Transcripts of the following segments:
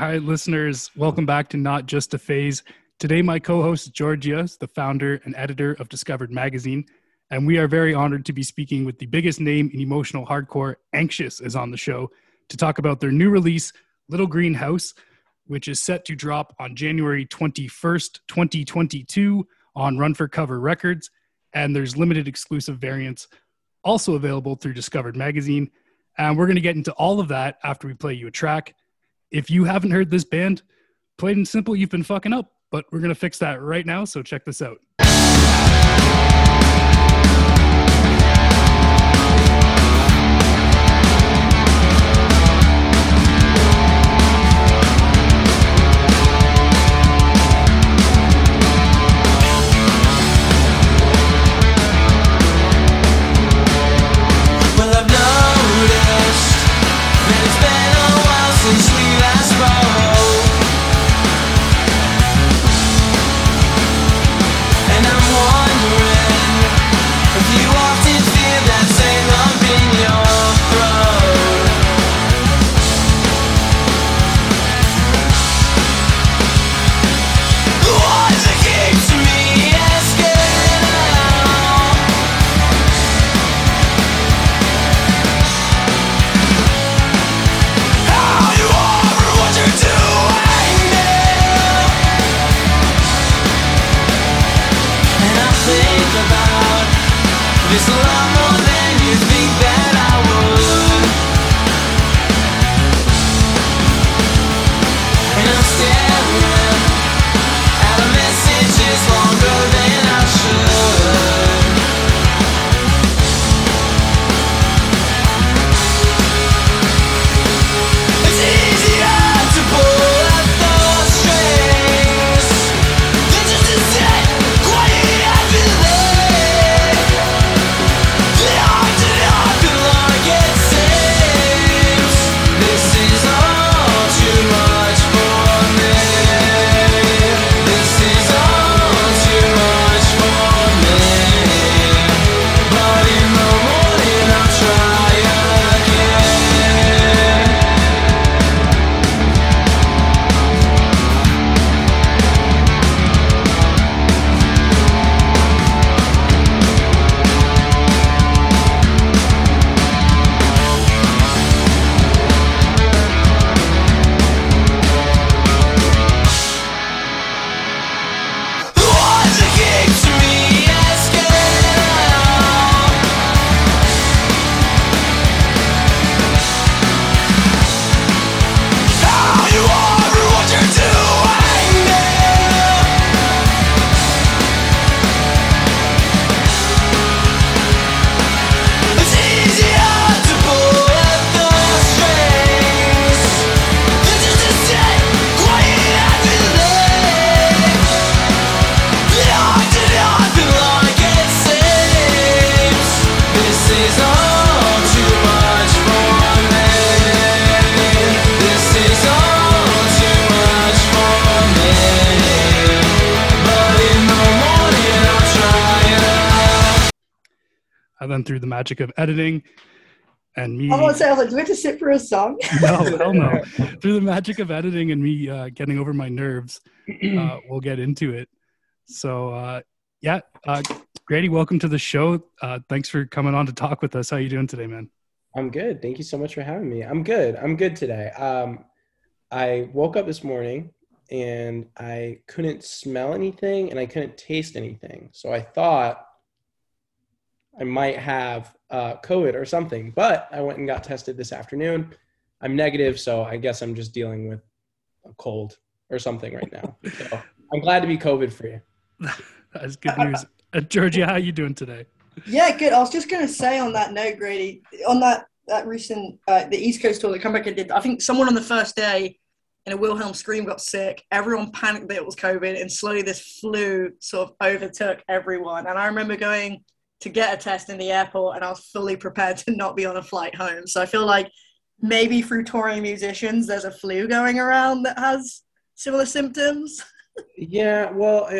Hi, listeners. Welcome back to Not Just a Phase. Today, my co host, Georgia, the founder and editor of Discovered Magazine. And we are very honored to be speaking with the biggest name in emotional hardcore, Anxious, is on the show to talk about their new release, Little Green House, which is set to drop on January 21st, 2022 on Run for Cover Records. And there's limited exclusive variants also available through Discovered Magazine. And we're going to get into all of that after we play you a track. If you haven't heard this band, plain and simple, you've been fucking up. But we're going to fix that right now. So check this out. Through the magic of editing and me. I want to I was like, do we have to sit for a song? no, hell no. Through the magic of editing and me uh, getting over my nerves, uh, we'll get into it. So, uh, yeah, uh, Grady, welcome to the show. Uh, thanks for coming on to talk with us. How you doing today, man? I'm good. Thank you so much for having me. I'm good. I'm good today. Um, I woke up this morning and I couldn't smell anything and I couldn't taste anything. So I thought I might have uh, COVID or something, but I went and got tested this afternoon. I'm negative, so I guess I'm just dealing with a cold or something right now. So I'm glad to be COVID free. That's good news. Uh, Georgia, how are you doing today? Yeah, good. I was just gonna say on that note, Grady, on that that recent uh, the East Coast tour that Comeback Kid did, I think someone on the first day in a Wilhelm scream got sick. Everyone panicked that it was COVID, and slowly this flu sort of overtook everyone. And I remember going to get a test in the airport, and I was fully prepared to not be on a flight home. So I feel like maybe through touring musicians, there's a flu going around that has similar symptoms. Yeah, well,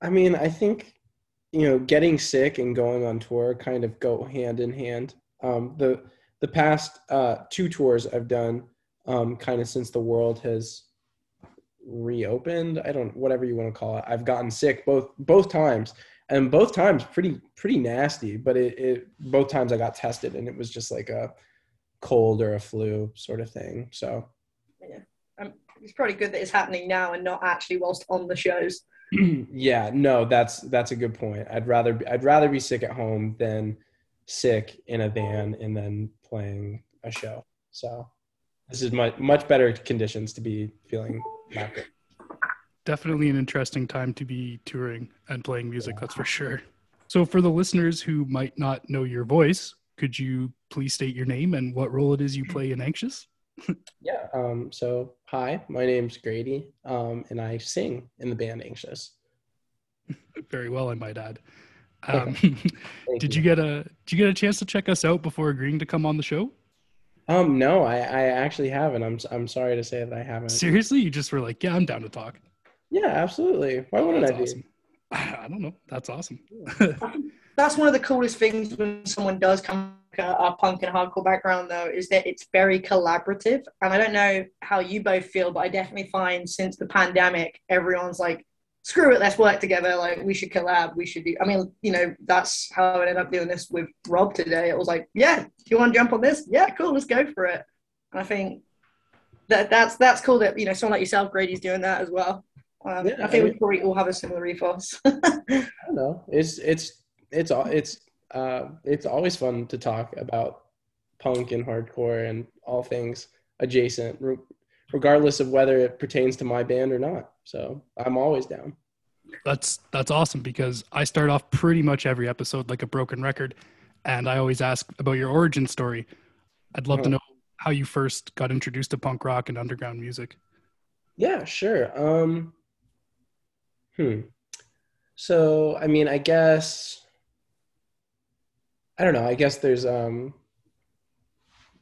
I, mean, I think you know, getting sick and going on tour kind of go hand in hand. Um, the the past uh, two tours I've done, um, kind of since the world has reopened. I don't whatever you want to call it. I've gotten sick both both times, and both times pretty pretty nasty. But it, it both times I got tested, and it was just like a cold or a flu sort of thing. So Um, it's probably good that it's happening now and not actually whilst on the shows. yeah, no, that's that's a good point. I'd rather I'd rather be sick at home than sick in a van and then playing a show. So this is much much better conditions to be feeling not good. Definitely an interesting time to be touring and playing music, that's for sure. So, for the listeners who might not know your voice, could you please state your name and what role it is you play in Anxious? Yeah. Um, so hi, my name's Grady, um, and I sing in the band Anxious. Very well, I might add. Um, did you get a did you get a chance to check us out before agreeing to come on the show? Um, no, I, I actually haven't. I'm I'm sorry to say that I haven't. Seriously, you just were like, yeah, I'm down to talk. Yeah, absolutely. Why wouldn't That's I be? awesome. I don't know. That's awesome. That's one of the coolest things when someone does come from a, a punk and hardcore background, though, is that it's very collaborative. And I don't know how you both feel, but I definitely find since the pandemic, everyone's like, screw it, let's work together. Like, we should collab. We should do. I mean, you know, that's how I ended up doing this with Rob today. It was like, yeah, do you want to jump on this? Yeah, cool, let's go for it. And I think that that's that's cool that you know someone like yourself, Grady's doing that as well. Yeah, I think we probably all have a similar ethos. I don't know. It's it's it's all it's uh it's always fun to talk about punk and hardcore and all things adjacent, re- regardless of whether it pertains to my band or not. So I'm always down. That's that's awesome because I start off pretty much every episode like a broken record, and I always ask about your origin story. I'd love to Uh-huh. know how you first got introduced to punk rock and underground music. Yeah, sure. Um, hmm. So, I mean, I guess I don't know. I guess there's um,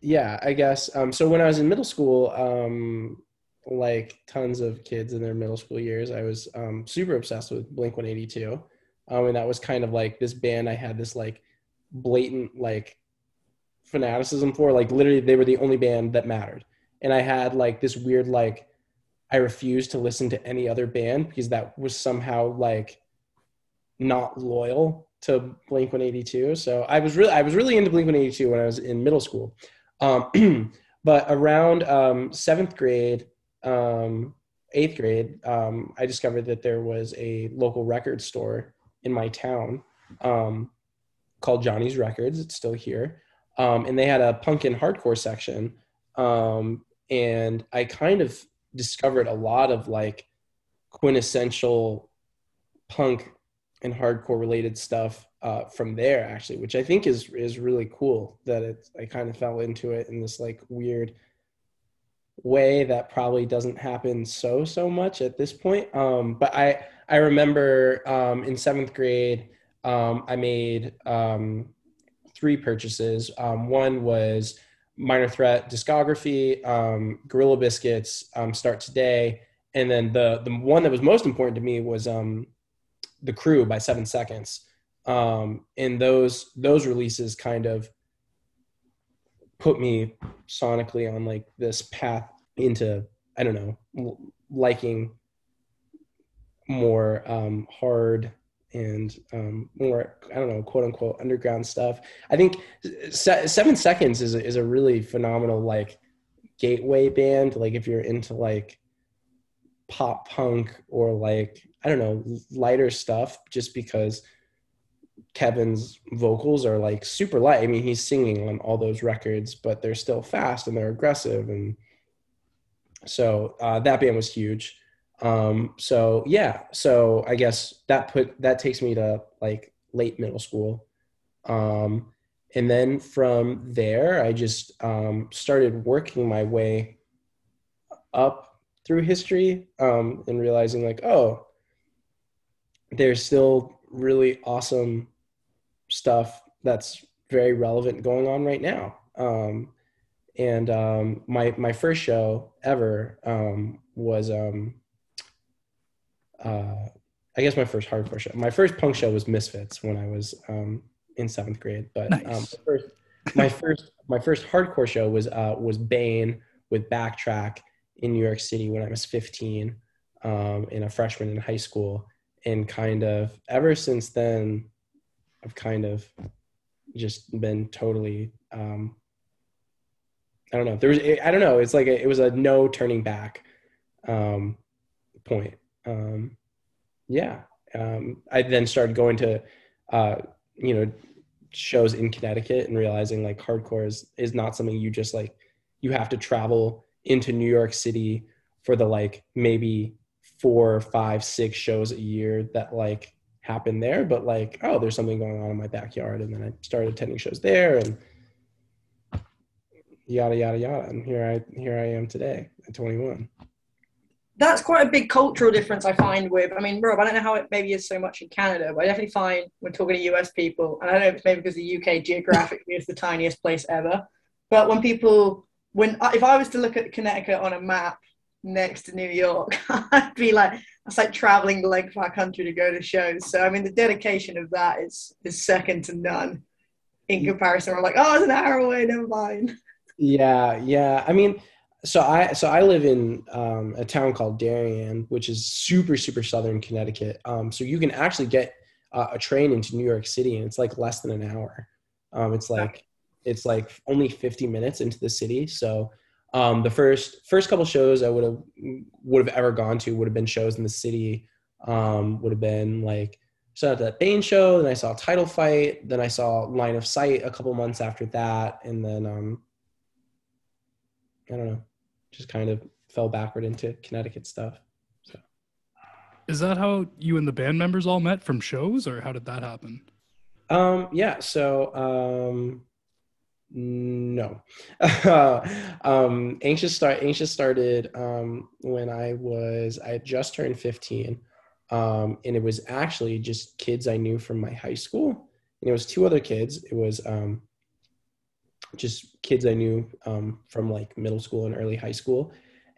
yeah, I guess um. So when I was in middle school, um, like tons of kids in their middle school years, I was um super obsessed with Blink One Eighty Two, um, and that was kind of like this band I had this like blatant like fanaticism for. Like literally, they were the only band that mattered, and I had like this weird like I refused to listen to any other band because that was somehow like not loyal to Blink 182. So I was really I was really into Blink 182 when I was in middle school. Um, but around um, seventh grade, um, eighth grade, um, I discovered that there was a local record store in my town um, called Johnny's Records. It's still here, um, and they had a punk and hardcore section. And I kind of discovered a lot of like quintessential punk and hardcore related stuff uh, from there actually which i think is is really cool that it i kind of fell into it in this like weird way that probably doesn't happen so so much at this point. Um, but i i remember um, in seventh grade um, i made um, three purchases. Um, one was minor threat discography um, gorilla biscuits um, start today and then the the one that was most important to me was um, the crew by seven seconds. Um, and those those releases kind of put me sonically on like this path into i don't know liking more um, hard and um, more i don't know quote unquote underground stuff i think se- seven seconds is a, is a really phenomenal like gateway band like if you're into like pop punk or like I don't know lighter stuff just because Kevin's vocals are like super light. I mean, he's singing on all those records, but they're still fast and they're aggressive and so uh, that band was huge. Um, so yeah, so I guess that put that takes me to like late middle school. Um, and then from there, I just um, started working my way up through history um, and realizing like oh there's still really awesome stuff that's very relevant going on right now um, and um, my my first show ever um, was um, uh, I guess my first hardcore show. My first punk show was Misfits when I was um, in seventh grade. But um, Nice. my first, my first my first hardcore show was uh, was Bane with Backtrack in New York City when I was 15. um, and a freshman in high school. And kind of ever since then, I've kind of just been totally, um, I don't know. There was, I don't know. It's like a, it was a no turning back um, point. Um, yeah. Um, I then started going to, uh, you know, shows in Connecticut and realizing like hardcore is, is not something you just like, you have to travel into New York City for the like maybe four, five, six shows a year that like happen there. But like, oh, there's something going on in my backyard. And then I started attending shows there and yada yada yada. And here I here I am today at 21. That's quite a big cultural difference I find with. I mean, Rob, I don't know how it maybe is so much in Canada, but I definitely find when talking to US people, and I don't know if it's maybe because the UK geographically is the tiniest place ever, but when people, when if I was to look at Connecticut on a map next to New York, I'd be like, it's like traveling the length of our country to go to shows. So I mean, the dedication of that is is second to none in comparison. We're like, oh, it's an hour away, never mind. Yeah, yeah. I mean, so I so I live in um, a town called Darien, which is super super southern Connecticut. Um, so you can actually get uh, a train into New York City, and it's like less than an hour. Um, it's like it's like only 50 minutes into the city. So um, the first first couple shows I would have would have ever gone to would have been shows in the city. Um, would have been like so at that Bane show, then I saw Title Fight, then I saw Line of Sight a couple months after that, and then um, I don't know, just kind of fell backward into Connecticut stuff. So Is that how you and the band members all met from shows, or how did that happen? um, yeah, so um, no, um, anxious start anxious started um, when I was I had just turned fifteen, um, and it was actually just kids I knew from my high school, and it was two other kids. It was um, just kids I knew um, from like middle school and early high school,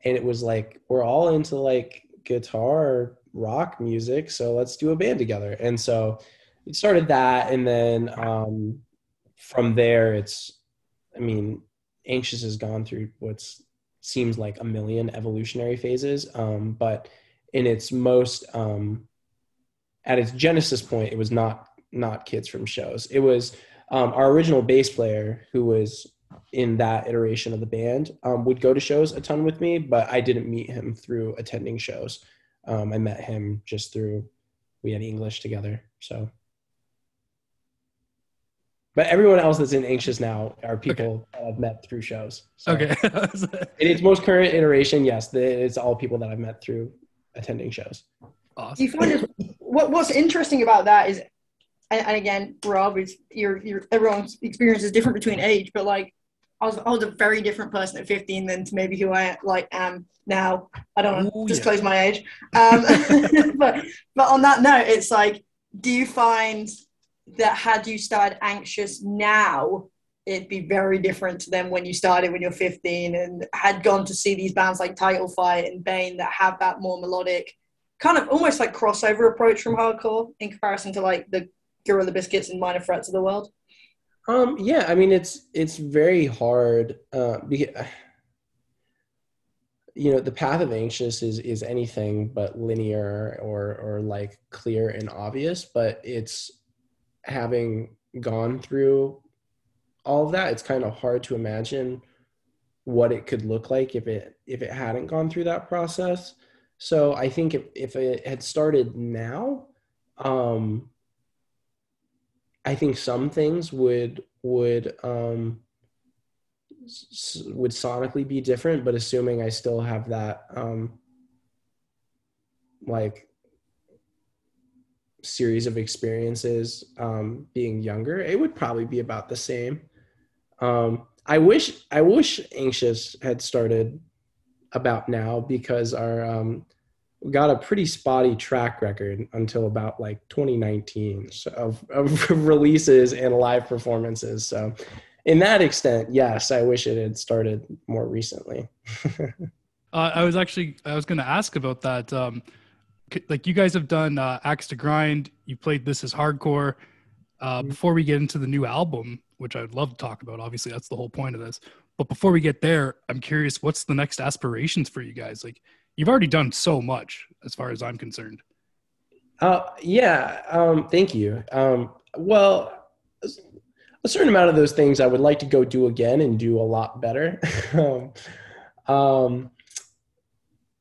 and it was like we're all into like guitar rock music, so let's do a band together. And so it started that, and then um, from there, it's I mean, anxious has gone through what's seems like a million evolutionary phases, um, but in its most um, at its genesis point, it was not not kids from shows. It was um, our original bass player who was in that iteration of the band um, would go to shows a ton with me, but I didn't meet him through attending shows. Um, I met him just through we had English together. So, but everyone else that's in Anxious now are people that I've met through shows. So Okay. In its most current iteration, yes, it's all people that I've met through attending shows. Do awesome. you find it, what what's interesting about that is, and, and again, Rob is your your everyone's experience is different between age, but like I was I was a very different person at 15 than to maybe who I like am now. I don't want to yeah. disclose my age, um, but but on that note, it's like, do you find that had you started anxious now? It'd be very different than when you started when you're 15 and had gone to see these bands like Title Fight and Bane that have that more melodic, kind of almost like crossover approach from hardcore in comparison to like the Gorilla Biscuits and Minor Threats of the world. Um, yeah, I mean it's it's very hard uh, because you know the path of anxious is is anything but linear or or like clear and obvious, but it's having gone through all of that. It's kind of hard to imagine what it could look like if it if it hadn't gone through that process. So I think if if it had started now, um, I think some things would would um, would sonically be different, but assuming I still have that um, like series of experiences um, being younger, it would probably be about the same. Um, I wish I wish Anxious had started about now because our um, got a pretty spotty track record until about like 2019 so- of, of releases and live performances. So, in that extent, yes, I wish it had started more recently. Uh, I was actually I was going to ask about that. Um, like you guys have done uh, Axe to Grind. You played This Is Hardcore. Uh, Mhm. Before we get into the new album, which I'd love to talk about, obviously that's the whole point of this. But before we get there, I'm curious, what's the next aspirations for you guys? Like you've already done so much as far as I'm concerned. Uh, yeah. Um, thank you. Um, well, a certain amount of those things I would like to go do again and do a lot better. um, um,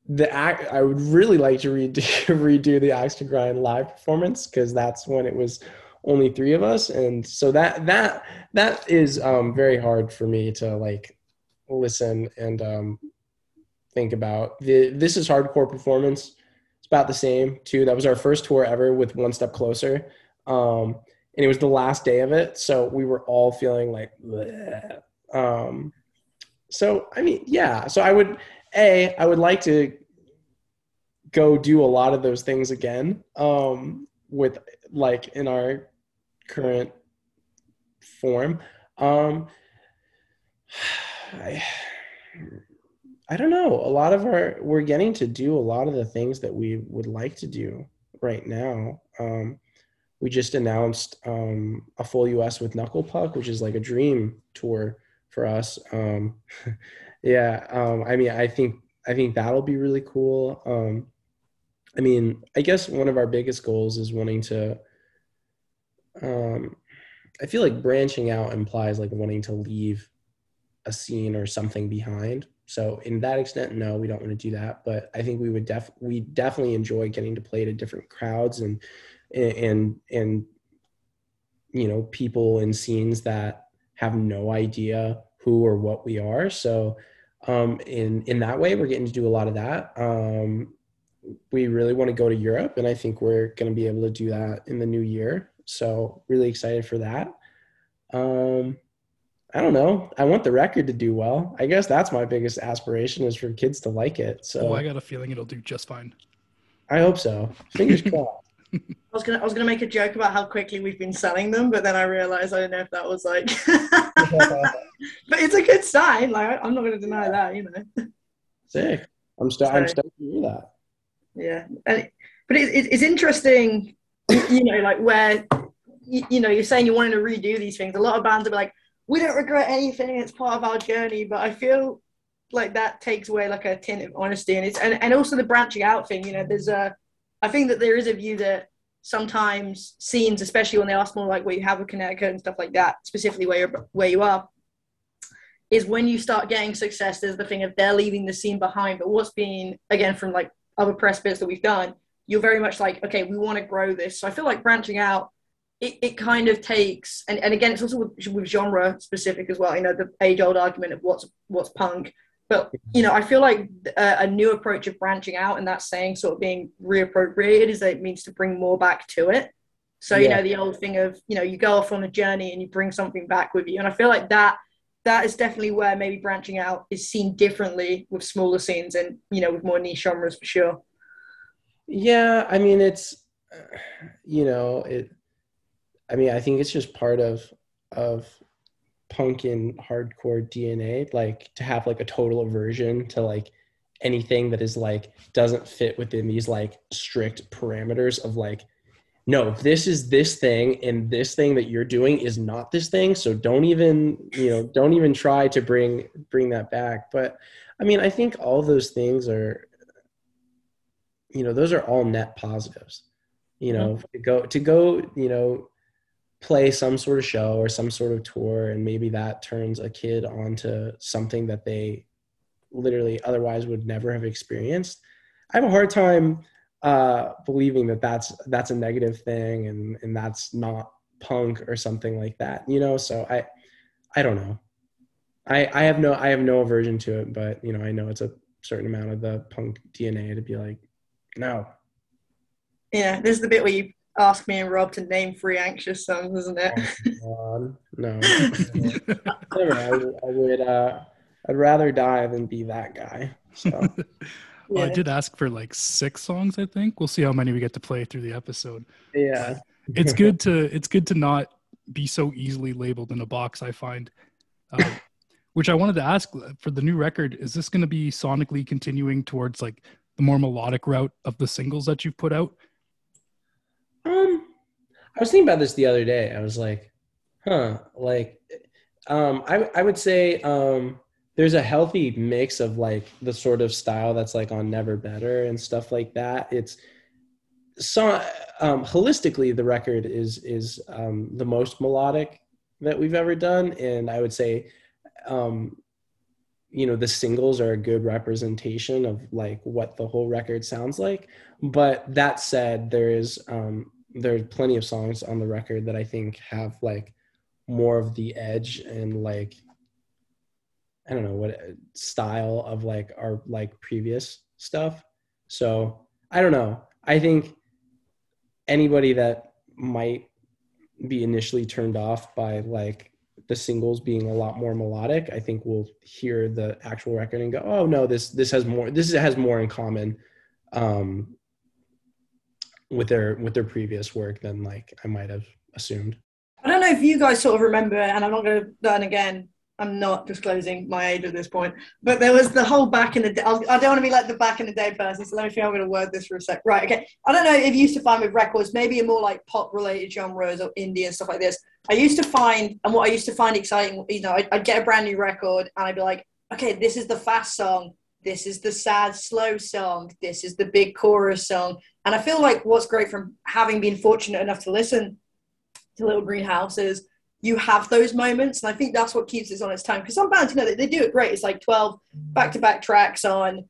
the act, I would really like to redo, redo the Axe to Grind live performance because that's when it was only three of us, and so that that that is um, very hard for me to like listen and um, think about. The This is hardcore performance. It's about the same too. That was our first tour ever with One Step Closer. Um, and it was the last day of it, so we were all feeling like, bleh. um, so I mean, yeah. So I would, a, I would like to go do a lot of those things again, um, with like in our current form. Um, I, I don't know. A lot of our we're getting to do a lot of the things that we would like to do right now. Um, we just announced um, a full US with Knuckle Puck, which is like a dream tour for us. Um, yeah, um, I mean, I think I think that'll be really cool. Um, I mean, I guess one of our biggest goals is wanting to. Um, I feel like branching out implies like wanting to leave a scene or something behind. So in that extent, no, we don't want to do that. But I think we would def we definitely enjoy getting to play to different crowds and and and you know people in scenes that have no idea who or what we are. So um in in that way we're getting to do a lot of that. Um we really want to go to europe and i think we're going to be able to do that in the new year. So really excited for that. Um i don't know i want the record to do well i guess that's my biggest aspiration is for kids to like it so Oh, I got a feeling it'll do just fine. i hope so fingers crossed I was gonna I was gonna make a joke about how quickly we've been selling them, but then I realized I don't know if that was like. but it's a good sign. Like I'm not gonna deny that, you know. sick i'm still i'm So- stoked to hear that Yeah, and but it, it, it's interesting, you know, like where you, you know you're saying you're wanting to redo these things. A lot of bands are like, we don't regret anything. It's part of our journey. But I feel like that takes away like a tint of honesty, and it's and, and also the branching out thing. You know, there's a, I think that there is a view that sometimes scenes, especially when they are small, like where you have a Connecticut and stuff like that, specifically where you're where you are. Is when you start getting success, there's the thing of they're leaving the scene behind. But what's been, again, from like other press bits that we've done, you're very much like, okay, we want to grow this. So I feel like branching out, it, it kind of takes, and, and again, it's also with, with genre specific as well. You know, the age old argument of what's what's punk. But you know, I feel like a, a new approach of branching out and that saying sort of being reappropriated is that it means to bring more back to it. So you know, the old thing of you know, you go off on a journey and you bring something back with you, and I feel like that that is definitely where maybe branching out is seen differently with smaller scenes and you know with more niche genres for sure. Yeah, I mean it's you know, it I mean, I think it's just part of of punk and hardcore DNA like to have like a total aversion to like anything that is like doesn't fit within these like strict parameters of like no, this is this thing and this thing that you're doing is not this thing, so don't even, you know, don't even try to bring bring that back. But I mean, I think all those things are you know those are all net positives you know mm-hmm. to go to go you know play some sort of show or some sort of tour and maybe that turns a kid onto something that they literally otherwise would never have experienced. I have a hard time uh believing that that's that's a negative thing and and that's not punk or something like that you know? So i i don't know. I i have no i have no aversion to it but you know i know it's a certain amount of the punk dna to be like no. Yeah, this is the bit where you ask me and Rob to name three anxious songs, isn't it? God, no. Never. I, would- I would. Uh, I'd rather die than be that guy. So Well, I did ask for like six songs. I think we'll see how many we get to play through the episode. yeah, It's good to it's good to not be so easily labeled in a box. I find, uh, which I wanted to ask for the new record. Is this going to be sonically continuing towards like the more melodic route of the singles that you've put out? Um, I was thinking about this the other day. I was like, huh, like, um, I I would say um there's a healthy mix of like the sort of style that's like on Never Better and stuff like that. It's so um, holistically the record is is um, the most melodic that we've ever done, and I would say, um, you know, the singles are a good representation of like what the whole record sounds like. But that said, there is um, there's plenty of songs on the record that I think have like more of the edge and like I don't know what style of like our like previous stuff. So I don't know. I think anybody that might be initially turned off by like the singles being a lot more melodic, I think we'll hear the actual record and go, "Oh no, this this has more. This has more in common um, with their with their previous work than like I might have assumed." I don't know if you guys sort of remember, and I'm not going to learn again. I'm not disclosing my age at this point, but there was the whole back in the day. I'll- don't want to be like the back in the day person, so let me think. I'm going to word this for a sec. Right, okay. I don't know if you used to find with records, maybe more like pop related genres or indie and stuff like this. I used to find, and what I used to find exciting, you know, I'd, I'd get a brand new record and I'd be like, okay, this is the fast song. This is the sad, slow song. This is the big chorus song. And I feel like what's great from having been fortunate enough to listen to Little Green Houses, you have those moments. And I think that's what keeps us on its time. Because some bands, you know, they, they do it great. It's like 12 back to back tracks on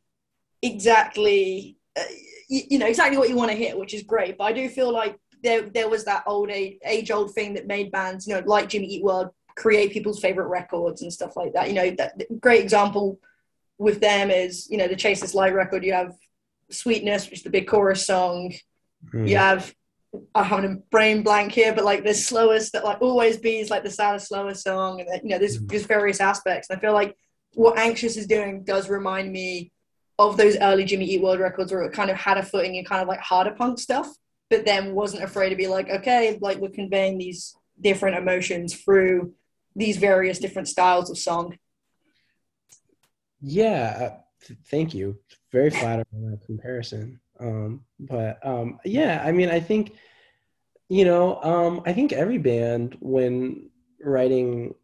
exactly, uh, you, you know, exactly what you want to hear, which is great. But I do feel like there, there was that old age, age old thing that made bands, you know, like Jimmy Eat World, create people's favorite records and stuff like that. You know, that great example with them is, you know, the Chase This Light record. You have Sweetness, which is the big chorus song. Mm. You have I'm having a brain blank here, but like the slowest that like always be is like the saddest, slowest song, and you know, there's Mhm. there's various aspects. And I feel like what Anxious is doing does remind me of those early Jimmy Eat World records where it kind of had a footing in kind of like harder punk stuff, but then wasn't afraid to be like, okay, like we're conveying these different emotions through these various different styles of song. Yeah, uh, thank you. Very flattering comparison. Um, but um, yeah, I mean, I think you know, um, I think every band when writing,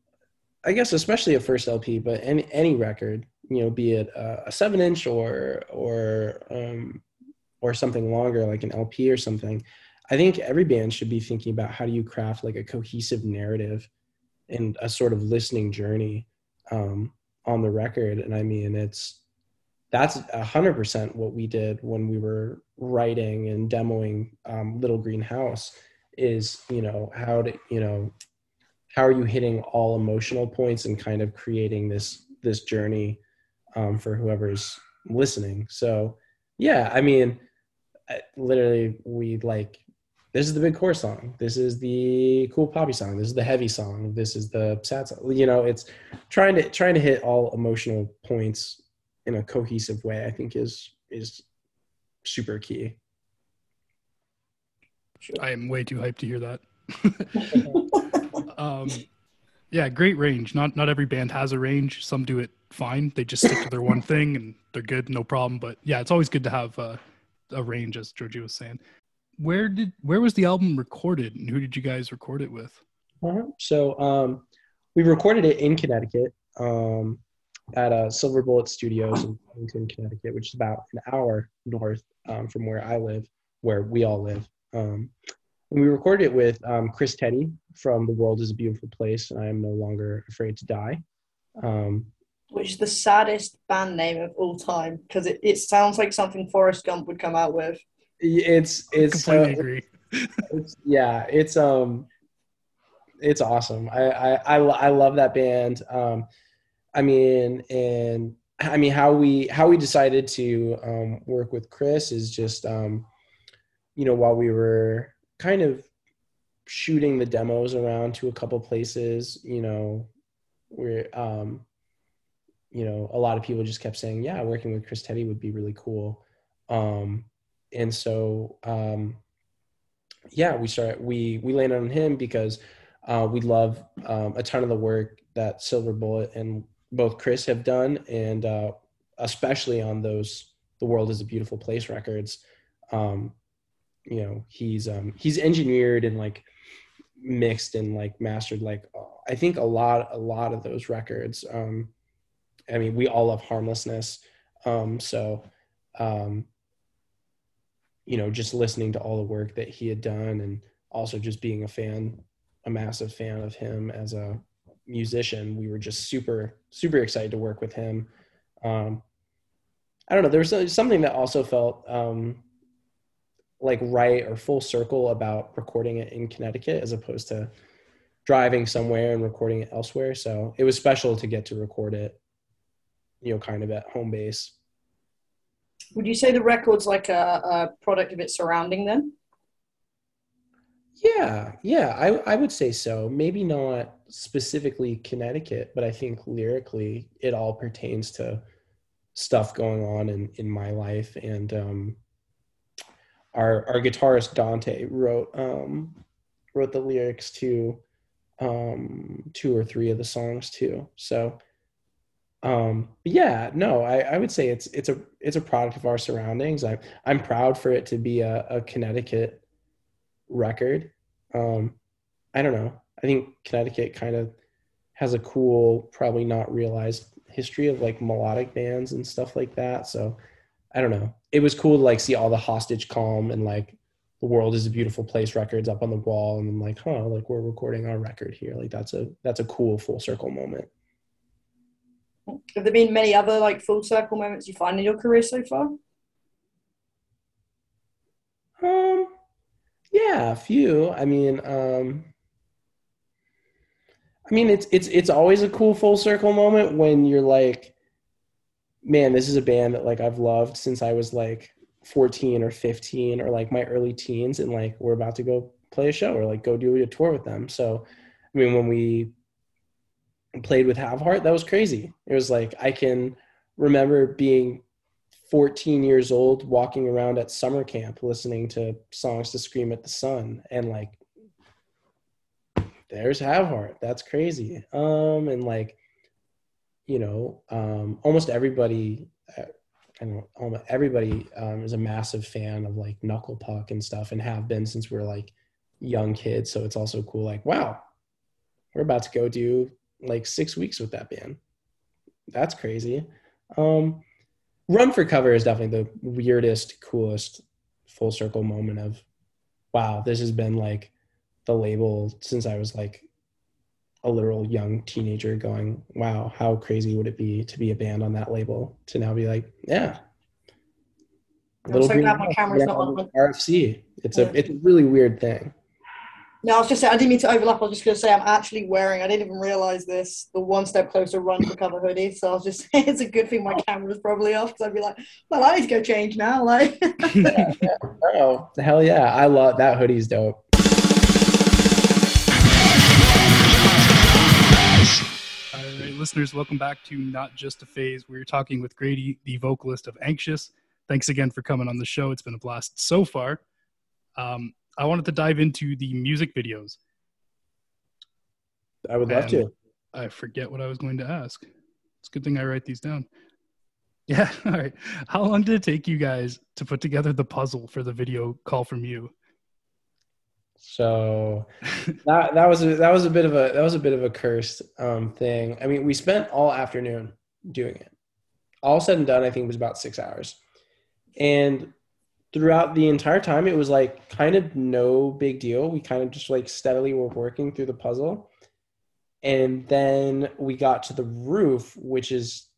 I guess especially a first LP, but any any record, you know, be it a, seven inch or or um, or something longer like an LP or something, I think every band should be thinking about how do you craft like a cohesive narrative and a sort of listening journey um, on the record. And I mean, it's that's a hundred percent what we did when we were writing and demoing um, Little Green House. Is you know how to you know how are you hitting all emotional points and kind of creating this this journey um, for whoever's listening. So yeah, I mean, I- literally we like this is the big core song. This is the cool poppy song. This is the heavy song. This is the sad song. You know, it's trying to trying to hit all emotional points in a cohesive way. I think is is super key. I am way too hyped to hear that. um, yeah, great range. Not not every band has a range. Some do it fine. They just stick to their one thing and they're good, no problem. But yeah, it's always good to have uh, a range, as Georgie was saying. Where did where was the album recorded, and who did you guys record it with? Uh-huh. So um, we recorded it in Connecticut um, at uh, Silver Bullet Studios in Burlington, Connecticut, which is about an hour north um, from where I live, where we all live. Um, and we recorded it with um, Chris Teti from The World Is a Beautiful Place, and I Am No Longer Afraid to Die. Um, Which is the saddest band name of all time because it, it sounds like something Forrest Gump would come out with. it's it's Completely uh, agree. it's yeah it's um it's awesome I, I i i love that band um i mean and i mean how we how we decided to um work with chris is just um you know while we were kind of shooting the demos around to a couple places you know we're um you know a lot of people just kept saying yeah working with chris teti would be really cool um and so um yeah, we start we we landed on him because uh, we love um, a ton of the work that Silver Bullet and both Chris have done, and uh, especially on those "The World Is a Beautiful Place" records. Um, you know, he's um, he's engineered and like mixed and like mastered like I think a lot a lot of those records. Um, I mean, we all love harmlessness. Um, so, um, you know, just listening to all the work that he had done and also just being a fan, a massive fan of him as a musician, we were just super, super excited to work with him. Um, I don't know. There was something that also felt um, like right or full circle about recording it in Connecticut as opposed to driving somewhere and recording it elsewhere. So it was special to get to record it, you know, kind of at home base. Would you say the record's like a, a product of its surrounding then? Yeah, yeah, I, I would say so. Maybe not specifically Connecticut, but I think lyrically it all pertains to stuff going on in, in my life. And um, our our guitarist Dante wrote um, wrote the lyrics to um, two or three of the songs too. So um, yeah, no, I, I would say it's it's a it's a product of our surroundings. I'm I'm proud for it to be a, a Connecticut record. Um, I don't know. I think Connecticut kind of has a cool, probably not realized history of like melodic bands and stuff like that. So I don't know. It was cool to like see all the hostage calm and like the world is a beautiful place records up on the wall and I'm like, huh, like we're recording our record here. Like that's a that's a cool full circle moment. Have there been many other like full circle moments you find in your career so far? Um yeah, a few. I mean, um I mean it's it's it's always a cool full circle moment when you're like man, this is a band that like I've loved since I was like 14 or 15 or like my early teens and like we're about to go play a show or like go do a tour with them. So I mean when we played with Have Heart, that was crazy. It was like I can remember being 14 years old walking around at summer camp listening to songs to scream at the sun and like there's Have Heart. That's crazy. Um and like you know, um almost everybody uh, I don't know, almost everybody um, is a massive fan of like Knuckle Puck and stuff and have been since we are like young kids. So it's also cool, like, wow, we're about to go do like six weeks with that band. That's crazy. Um, Run for Cover is definitely the weirdest, coolest full circle moment of, wow, this has been like the label since I was like a literal young teenager going, wow, how crazy would it be to be a band on that label? To now be like, yeah. I'm so glad my camera's not on. RFC. It's a it's a really weird thing. No, I was just saying, I didn't mean to overlap. I was just going to say, I'm actually wearing, I didn't even realize this, the one step closer run for cover hoodie. So I was just saying, it's a good thing my camera's probably off because I'd be like, well, I need to go change now. Like, yeah, yeah. oh, hell yeah. I love that hoodie's dope. Listeners, welcome back to Not Just a Phase. We're talking with Grady, the vocalist of Anxious. Thanks again for coming on the show. It's been a blast so far. Um, I wanted to dive into the music videos. I would love to. I forget what I was going to ask. It's a good thing I write these down. Yeah. All right. How long did it take you guys to put together the puzzle for the video call from you? So that that was a, that was a bit of a that was a bit of a cursed um, thing. I mean, we spent all afternoon doing it. All said and done, I think it was about six hours. And throughout the entire time it was like kind of no big deal we kind of just like steadily were working through the puzzle and then we got to the roof which is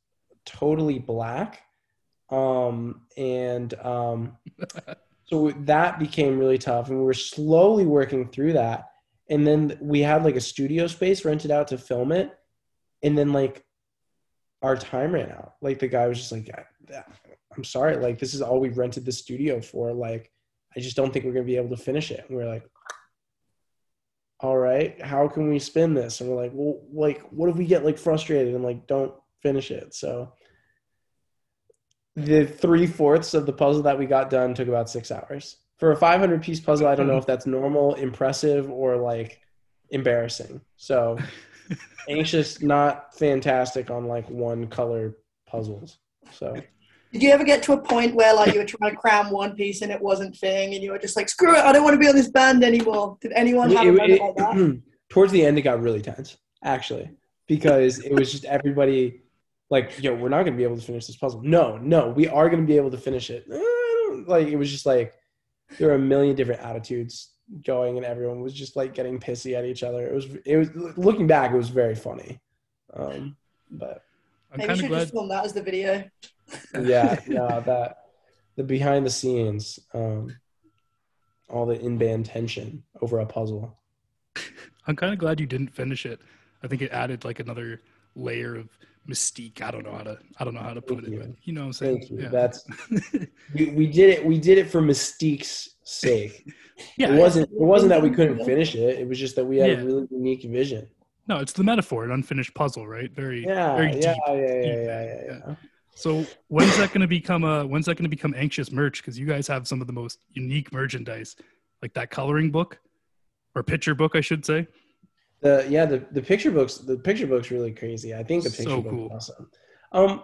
totally black um and um so that became really tough and we were slowly working through that and then we had like a studio space rented out to film it and then like our time ran out like the guy was just like I'm sorry, like this is all we rented the studio for. Like, I just don't think we're gonna be able to finish it. And we're like, all right, how can we spin this? And we're like, well, like, what if we get like frustrated and like don't finish it? So the three fourths of the puzzle that we got done took about six hours. For a 500 piece puzzle, I don't know if that's normal, impressive, or like embarrassing. So anxious, not fantastic on like one color puzzles. So did you ever get to a point where like you were trying to cram one piece and it wasn't fitting, and you were just like, "Screw it, I don't want to be on this band anymore"? Did anyone have it, a moment it, like that? Towards the end, it got really tense, actually, because it was just everybody like, yo, we're not gonna be able to finish this puzzle. No, no, we are gonna be able to finish it. I don't- Like it was just like there were a million different attitudes going, and everyone was just like getting pissy at each other. It was it was looking back, it was very funny. Um, but I'm Maybe you should glad. just film that as the video. yeah, no, that the behind the scenes, um, all the in band tension over a puzzle. I'm kind of glad you didn't finish it. I think it added like another layer of mystique. I don't know how to. I don't know how to put Thank it, you. but you know what I'm saying. Thank you. Yeah. That's we, we did it. We did it for Mystique's sake. yeah. it wasn't. It wasn't that we couldn't finish it. It was just that we had Yeah. a really unique vision. No, it's the metaphor, an unfinished puzzle, right? Very, Yeah, very deep. yeah, yeah, yeah, yeah, yeah. yeah. So when's that going to become a? When's that going to become anxious merch? Because you guys have some of the most unique merchandise, like that coloring book, or picture book, I should say. The yeah, the, the picture books. The picture book's really crazy. I think the So picture book cool. is awesome. Um,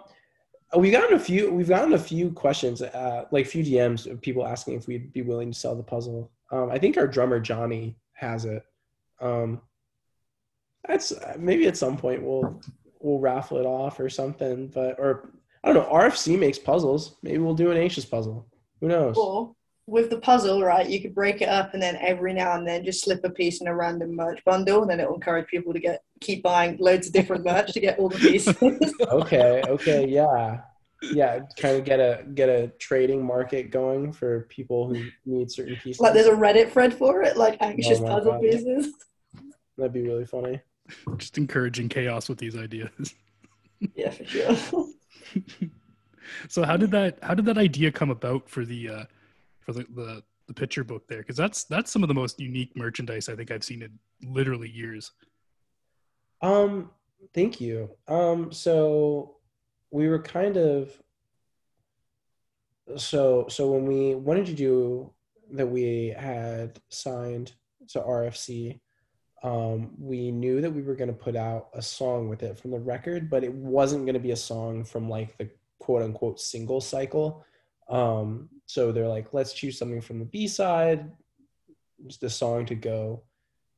we've gotten a few. We've gotten a few questions, uh, like a few DMs of people asking if we'd be willing to sell the puzzle. Um, I think our drummer Johnny has it. Um, that's maybe at some point we'll we'll raffle it off or something. But or I don't know. RFC makes puzzles. Maybe we'll do an anxious puzzle. Who knows? Or with the puzzle, right, you could break it up and then every now and then just slip a piece in a random merch bundle, and then it will encourage people to get keep buying loads of different merch to get all the pieces. okay okay yeah yeah kind of get a get a trading market going for people who need certain pieces like there's a Reddit thread for it, like anxious Oh puzzle God. pieces. that'd be really funny Just encouraging chaos with these ideas. Yeah, for sure. so how did that? How did that idea come about for the uh, for the the, the picture book there? Because that's that's some of the most unique merchandise I think I've seen in literally years. um thank you um so we were kind of so so when we wanted to do that we had signed to rfc um, we knew that we were going to put out a song with it from the record, but it wasn't going to be a song from like the quote unquote single cycle. Um, so they're like, let's choose something from the B side, just a song to go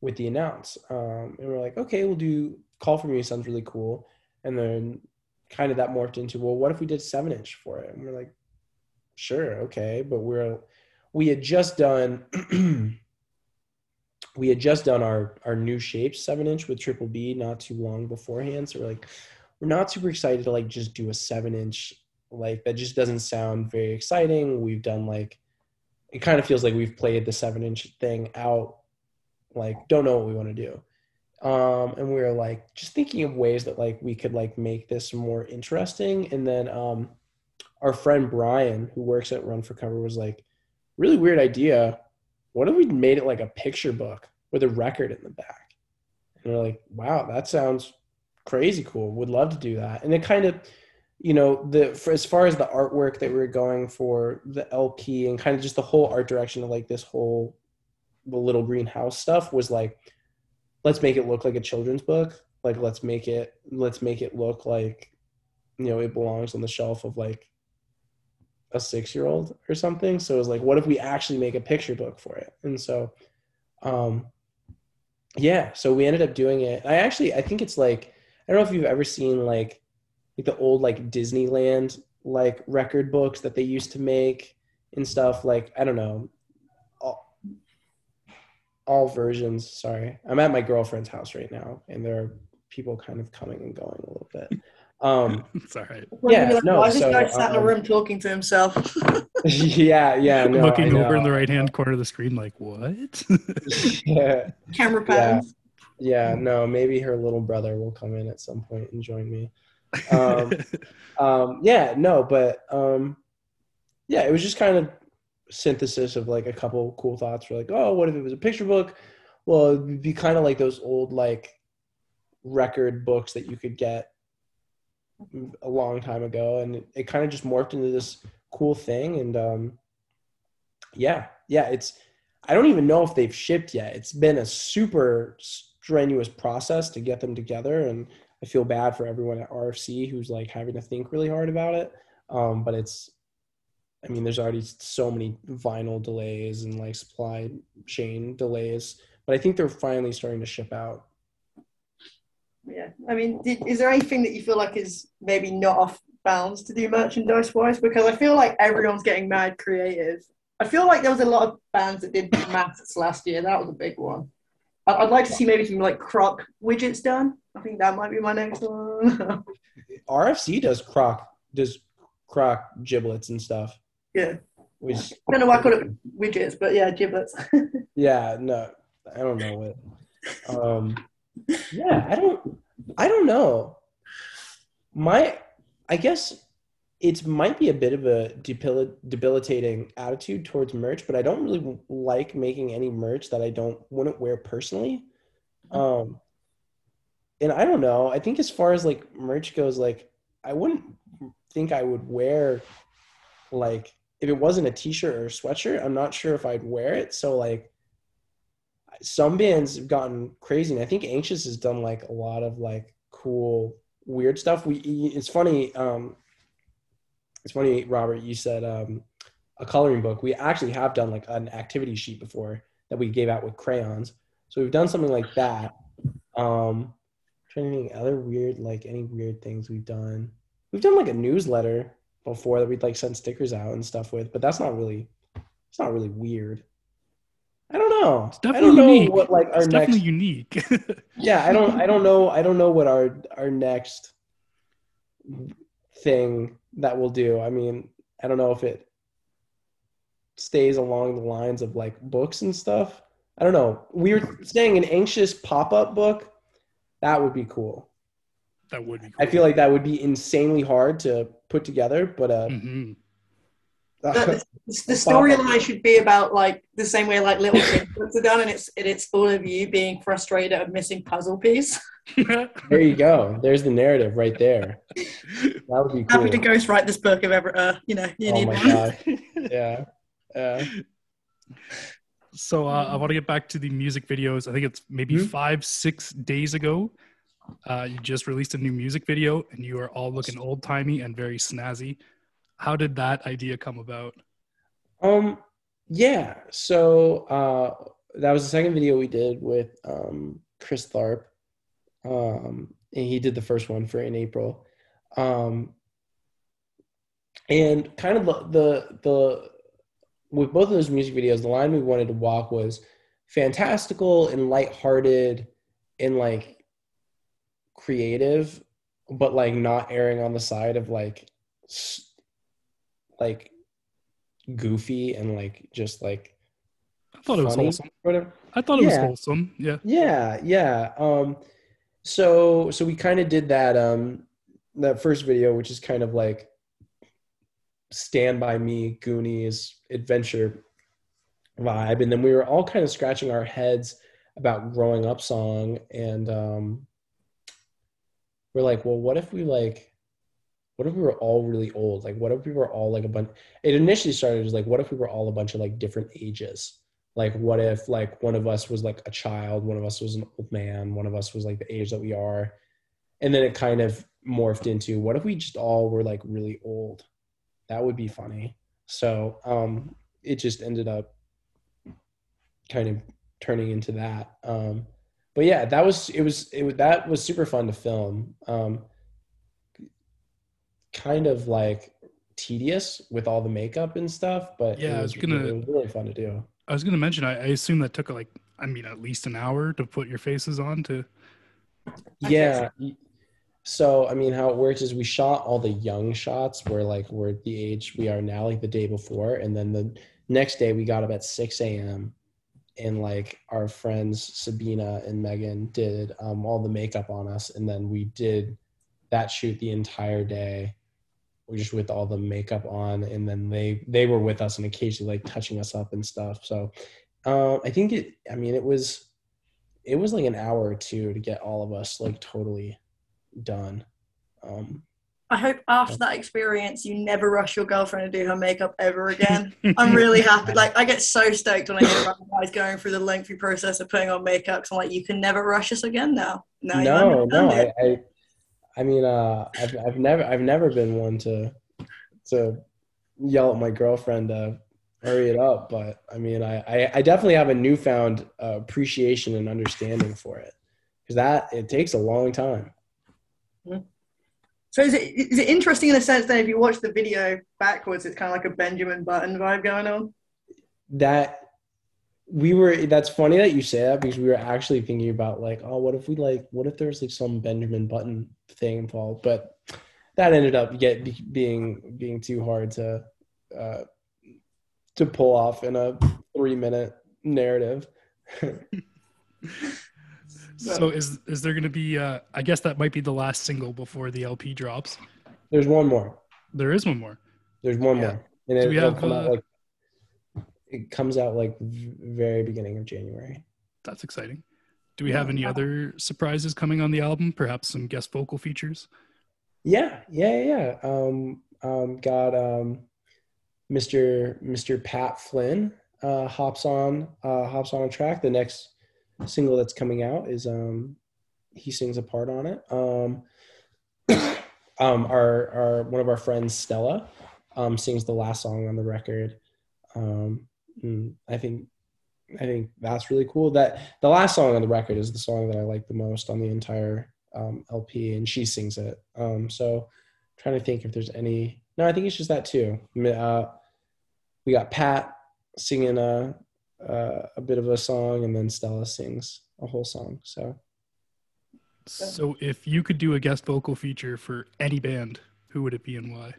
with the announce. Um, and we're like, okay, we'll do Call for Me sounds really cool. And then kind of that morphed into, well, what if we did seven inch for it? And we're like, sure, okay. But we're, we had just done, we had just done our our new shapes seven inch with triple B not too long beforehand. So we're like, we're not super excited to like just do a seven inch like that just doesn't sound very exciting. We've done like it kind of feels like we've played the seven inch thing out, like don't know what we want to do. Um, and we were like just thinking of ways that like we could like make this more interesting. And then um our friend Brian, who works at Run for Cover, was like, really weird idea what if we made it like a picture book with a record in the back? And we're like, wow, that sounds crazy cool. Would love to do that. And it kind of, you know, the for as far as the artwork that we were going for the LP and kind of just the whole art direction of like this whole the little greenhouse stuff was like, let's make it look like a children's book. Like let's make it let's make it look like, you know, it belongs on the shelf of like a six year old or something. So it was like, what if we actually make a picture book for it? And so, um, yeah, so we ended up doing it. I actually, I think it's like, I don't know if you've ever seen like, like the old like Disneyland like record books that they used to make and stuff. Like, I don't know, all, all versions. Sorry. I'm at my girlfriend's house right now and there are people kind of coming and going a little bit. Um, it's all right. Yeah, like, no, Why is this so, guy sat in a um, room talking to himself? yeah, yeah, no, Looking over in the right hand corner of the screen, like what? yeah. Camera Yeah. pans. Yeah, no, maybe her little brother will come in at some point and join me. Um, um, yeah, no, but um, yeah, it was just kind of synthesis of like a couple cool thoughts. We're like, oh, what if it was a picture book? Well, it would be kind of like those old like record books that you could get a long time ago, and it, it kind of just morphed into this cool thing. And um, yeah, yeah, it's. I don't even know if they've shipped yet. It's been a super strenuous process to get them together, and I feel bad for everyone at RFC who's like having to think really hard about it. Um, but it's, I mean, there's already so many vinyl delays and like supply chain delays, but I think they're finally starting to ship out. Yeah, I mean, did, is there anything that you feel like is maybe not off bounds to do merchandise wise? Because I feel like everyone's getting mad creative. I feel like there was a lot of bands that did masks last year. That was a big one. I'd like to see maybe some like croc widgets done. I think that might be my next one. RFC does croc does croc giblets and stuff. yeah, Which I don't know why I call it widgets, but yeah, giblets. yeah, no, I don't know what. Um, yeah, I don't. I don't know. My, I guess it might be a bit of a debil- debilitating attitude towards merch, but I don't really like making any merch that I don't wouldn't wear personally. Um, and I don't know. I think as far as like merch goes, like I wouldn't think I would wear like if it wasn't a t-shirt or a sweatshirt. I'm not sure if I'd wear it. So like some bands have gotten crazy and i think anxious has done like a lot of like cool weird stuff we it's funny um it's funny robert you said um a coloring book we actually have done like an activity sheet before that we gave out with crayons so we've done something like that um trying to think other weird like any weird things we've done we've done like a newsletter before that we'd like send stickers out and stuff with but that's not really it's not really weird I don't know. It's I don't know unique. what like our it's next definitely unique. yeah i don't i don't know i don't know what our our next thing that we'll do. I mean i don't know if it stays along the lines of like books and stuff. I don't know. We were saying an anxious pop-up book. That would be cool. That would be. Cool. i feel like that would be insanely hard to put together but uh hmm the, the storyline should be about like the same way like little kids are done, and it's and it's all of you being frustrated at a missing puzzle piece. there you go there's the narrative right there that would be cool Happy to ghost write this book if ever uh, you know you oh need my one. god yeah yeah So uh, I want to get back to the music videos. I think it's maybe Mhm. five, six days ago. Uh, you just released a new music video, and you are all looking old timey and very snazzy. How did that idea come about? Um, yeah. So uh, that was the second video we did with um, Chris Tharp. Um, and he did the first one for in April. Um, and kind of the, the the with both of those music videos, the line we wanted to walk was fantastical and lighthearted and like creative, but like not erring on the side of like like goofy and like just like I thought it was wholesome. whatever. I thought it was wholesome. Yeah. Yeah, yeah. Um, so so we kind of did that um that first video, which is kind of like Stand by Me, Goonies, adventure vibe, and then we were all kind of scratching our heads about growing up song, and um, we're like, well, what if we like, what if we were all really old? Like, what if we were all like a bunch? It initially started as like, what if we were all a bunch of like different ages? like what if like one of us was like a child one of us was an old man one of us was like the age that we are and then it kind of morphed into what if we just all were like really old that would be funny so um it just ended up kind of turning into that um but yeah that was it was it was that was super fun to film um kind of like tedious with all the makeup and stuff but Yeah, it I was, was gonna- it was really fun to do I was going to mention, I, I assume that took like, I mean, at least an hour to put your faces on to. Yeah. So I mean, how it works is we shot all the young shots where like we're at the age we are now, like the day before, and then the next day we got up at six a.m. and like our friends Sabina and Megan did um, all the makeup on us, and then we did that shoot the entire day. Just with all the makeup on, and then they they were with us and occasionally like touching us up and stuff. So um, I think it. I mean, it was it was like an hour or two to get all of us like totally done. Um, I hope after that experience you never rush your girlfriend to do her makeup ever again. I'm really happy. Like I get so stoked when I hear about guys going through the lengthy process of putting on makeup. I'm like, you can never rush us again now. No, you no, no. I, I, I mean, uh, I've, I've never, I've never been one to, to yell at my girlfriend to hurry it up. But I mean, I, I, I definitely have a newfound uh, appreciation and understanding for it. because that it takes a long time. So is it is it interesting in a sense that if you watch the video backwards, it's kind of like a Benjamin Button vibe going on? That we were that's funny that you say that because we were actually thinking about like, oh, what if we like what if there's like some Benjamin Button thing involved? But that ended up get being being too hard to uh, to pull off in a three minute narrative. So is is there going to be? Uh, I guess that might be the last single before the LP drops. There's one more. There is one more. There's one Yeah. more, and Do it, we have, come out uh, like it comes out like very beginning of January. That's exciting. Do we have any other surprises coming on the album? Perhaps some guest vocal features. Yeah, yeah, yeah. yeah. Um, um, got um, Mr. Mr. Pat Flynn uh, hops on uh, hops on a track. The next single that's coming out is um, he sings a part on it. Um, um, our our one of our friends Stella um, sings the last song on the record. Um, and I think I think that's really cool. That the last song on the record is the song that I like the most on the entire um, LP, and she sings it. Um, so trying to think if there's any. No, I think it's just that too. Uh, we got Pat singing a, a a bit of a song, and then Stella sings a whole song. So So if you could do a guest vocal feature for any band, who would it be and why?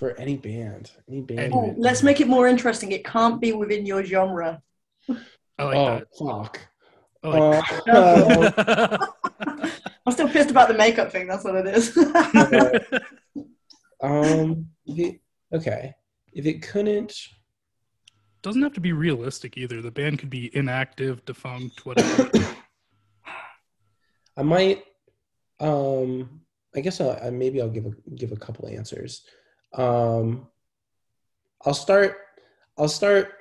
For any band, any band. Oh, let's make it more interesting. It can't be within your genre. I like oh that. fuck. I like Uh, that. I'm still pissed about the makeup thing. That's what it is. um. if it- okay. If it couldn't, Doesn't have to be realistic either. The band could be inactive, defunct, whatever. I might. Um, I guess I'll, I maybe I'll give a give a couple answers. Um, I'll start. I'll start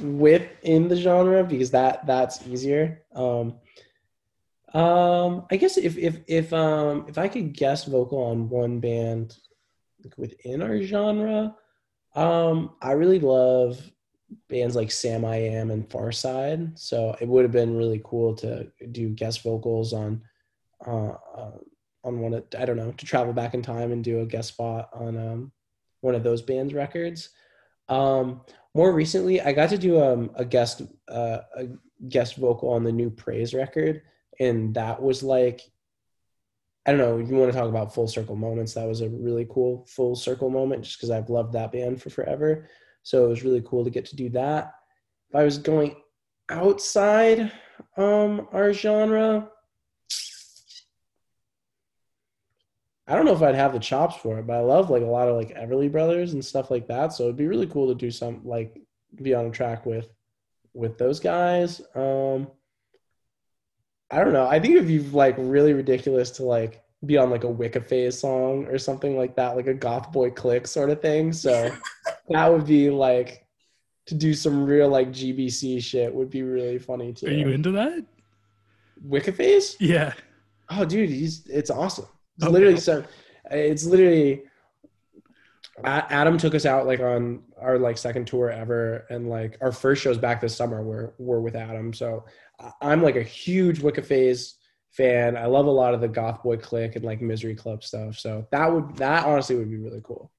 with in the genre because that that's easier. Um, um, I guess if if if um if I could guess vocal on one band like, within our genre, um, I really love bands like Samiam and Farside. So it would have been really cool to do guest vocals on uh, uh, on one of I don't know to travel back in time and do a guest spot on um, one of those bands' records. Um, more recently, I got to do um, a guest uh, a guest vocal on the new Praise record, and that was like I don't know. You want to talk about full circle moments? That was a really cool full circle moment, just because I've loved that band for forever. So it was really cool to get to do that. If I was going outside um, our genre, I don't know if I'd have the chops for it, but I love like a lot of like Everly Brothers and stuff like that. So it'd be really cool to do some like be on a track with with those guys. Um I don't know. I think it'd be like really ridiculous to like be on like a Wicca Phase song or something like that, like a GothBoiClique sort of thing. So that would be like to do some real like GBC shit would be really funny too. Are you into that? Wicca Phase? Yeah. Oh, dude, he's it's awesome. It's Okay. literally so. It's literally. Adam took us out like on our like second tour ever, and like our first shows back this summer were were with Adam. So I'm like a huge Wicca Phase fan. I love a lot of the GothBoiClique and like Misery Club stuff. So that would that honestly would be really cool.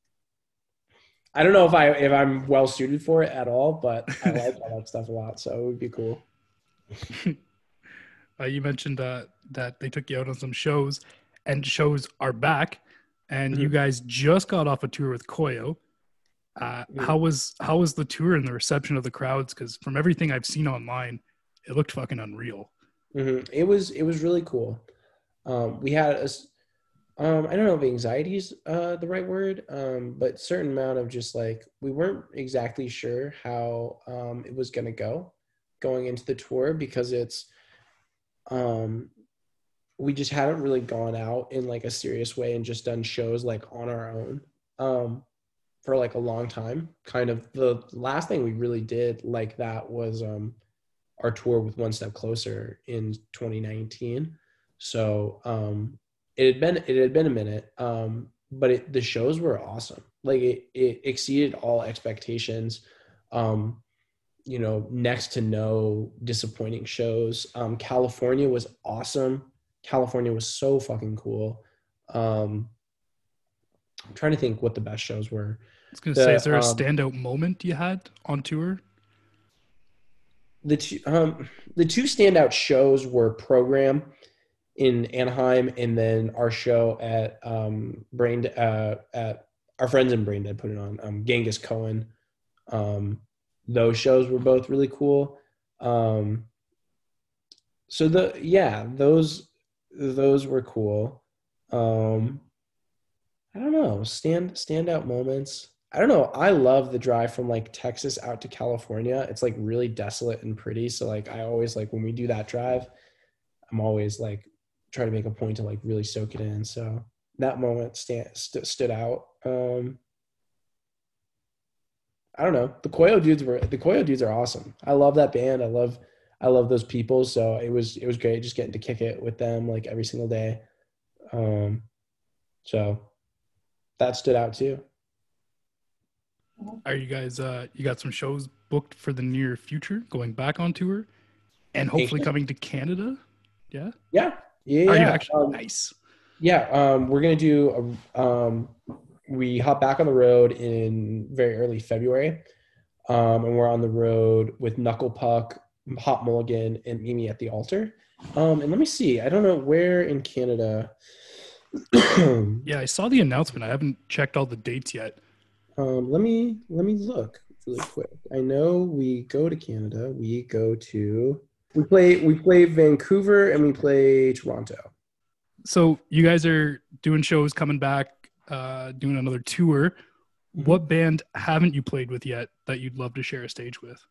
I don't know if I if I'm well suited for it at all, but I like all that stuff a lot. So it would be cool. Uh, you mentioned uh, that they took you out on some shows, and shows are back. And you guys just got off a tour with Koyo. Uh, Yeah. How was how was the tour and the reception of the crowds? Because from everything I've seen online, it looked fucking unreal. hmm It was it was really cool. Um, we had a, um, I don't know if anxiety is uh, the right word, um, but certain amount of just like we weren't exactly sure how um, it was gonna go going into the tour because it's um, we just hadn't really gone out in like a serious way and just done shows like on our own um, for like a long time. Kind of the last thing we really did like that was um, our tour with One Step Closer in 2019. So um, it had been it had been a minute, um, but it, the shows were awesome. Like it, it exceeded all expectations. Um, you know, next to no disappointing shows. Um, California was awesome. California was so fucking cool. Um, I'm trying to think what the best shows were. I was gonna The, say, is there a um, standout moment you had on tour? the two um the two standout shows were Programme in Anaheim and then our show at um Brain uh at our friends in Brain Dead put it on um Genghis Cohen um those shows were both really cool um so the yeah those those were cool um I don't know stand standout moments I don't know. I love the drive from like Texas out to California. It's like really desolate and pretty. So like I always like when we do that drive, I'm always like try to make a point to like really soak it in. So that moment stand, st- stood out. Um, I don't know. The Koyo dudes were the Koyo dudes are awesome. I love that band. I love I love those people. So it was it was great just getting to kick it with them like every single day. Um, so that stood out too. Are you guys? Uh, you got some shows booked for the near future, going back on tour, and hopefully coming to Canada? Yeah. Yeah. Yeah. Are you actually Um, nice? Yeah, um, we're gonna do. A, um, we hop back on the road in very early February, um, and we're on the road with Knuckle Puck, Hot Mulligan, and Meet Me at the Altar. Um, and let me see. I don't know where in Canada. Yeah, I saw the announcement. I haven't checked all the dates yet. Um, let me let me look really quick. I know we go to Canada. We go to we play we play Vancouver and we play Toronto. So you guys are doing shows, coming back, uh, doing another tour. Mhm. What band haven't you played with yet that you'd love to share a stage with?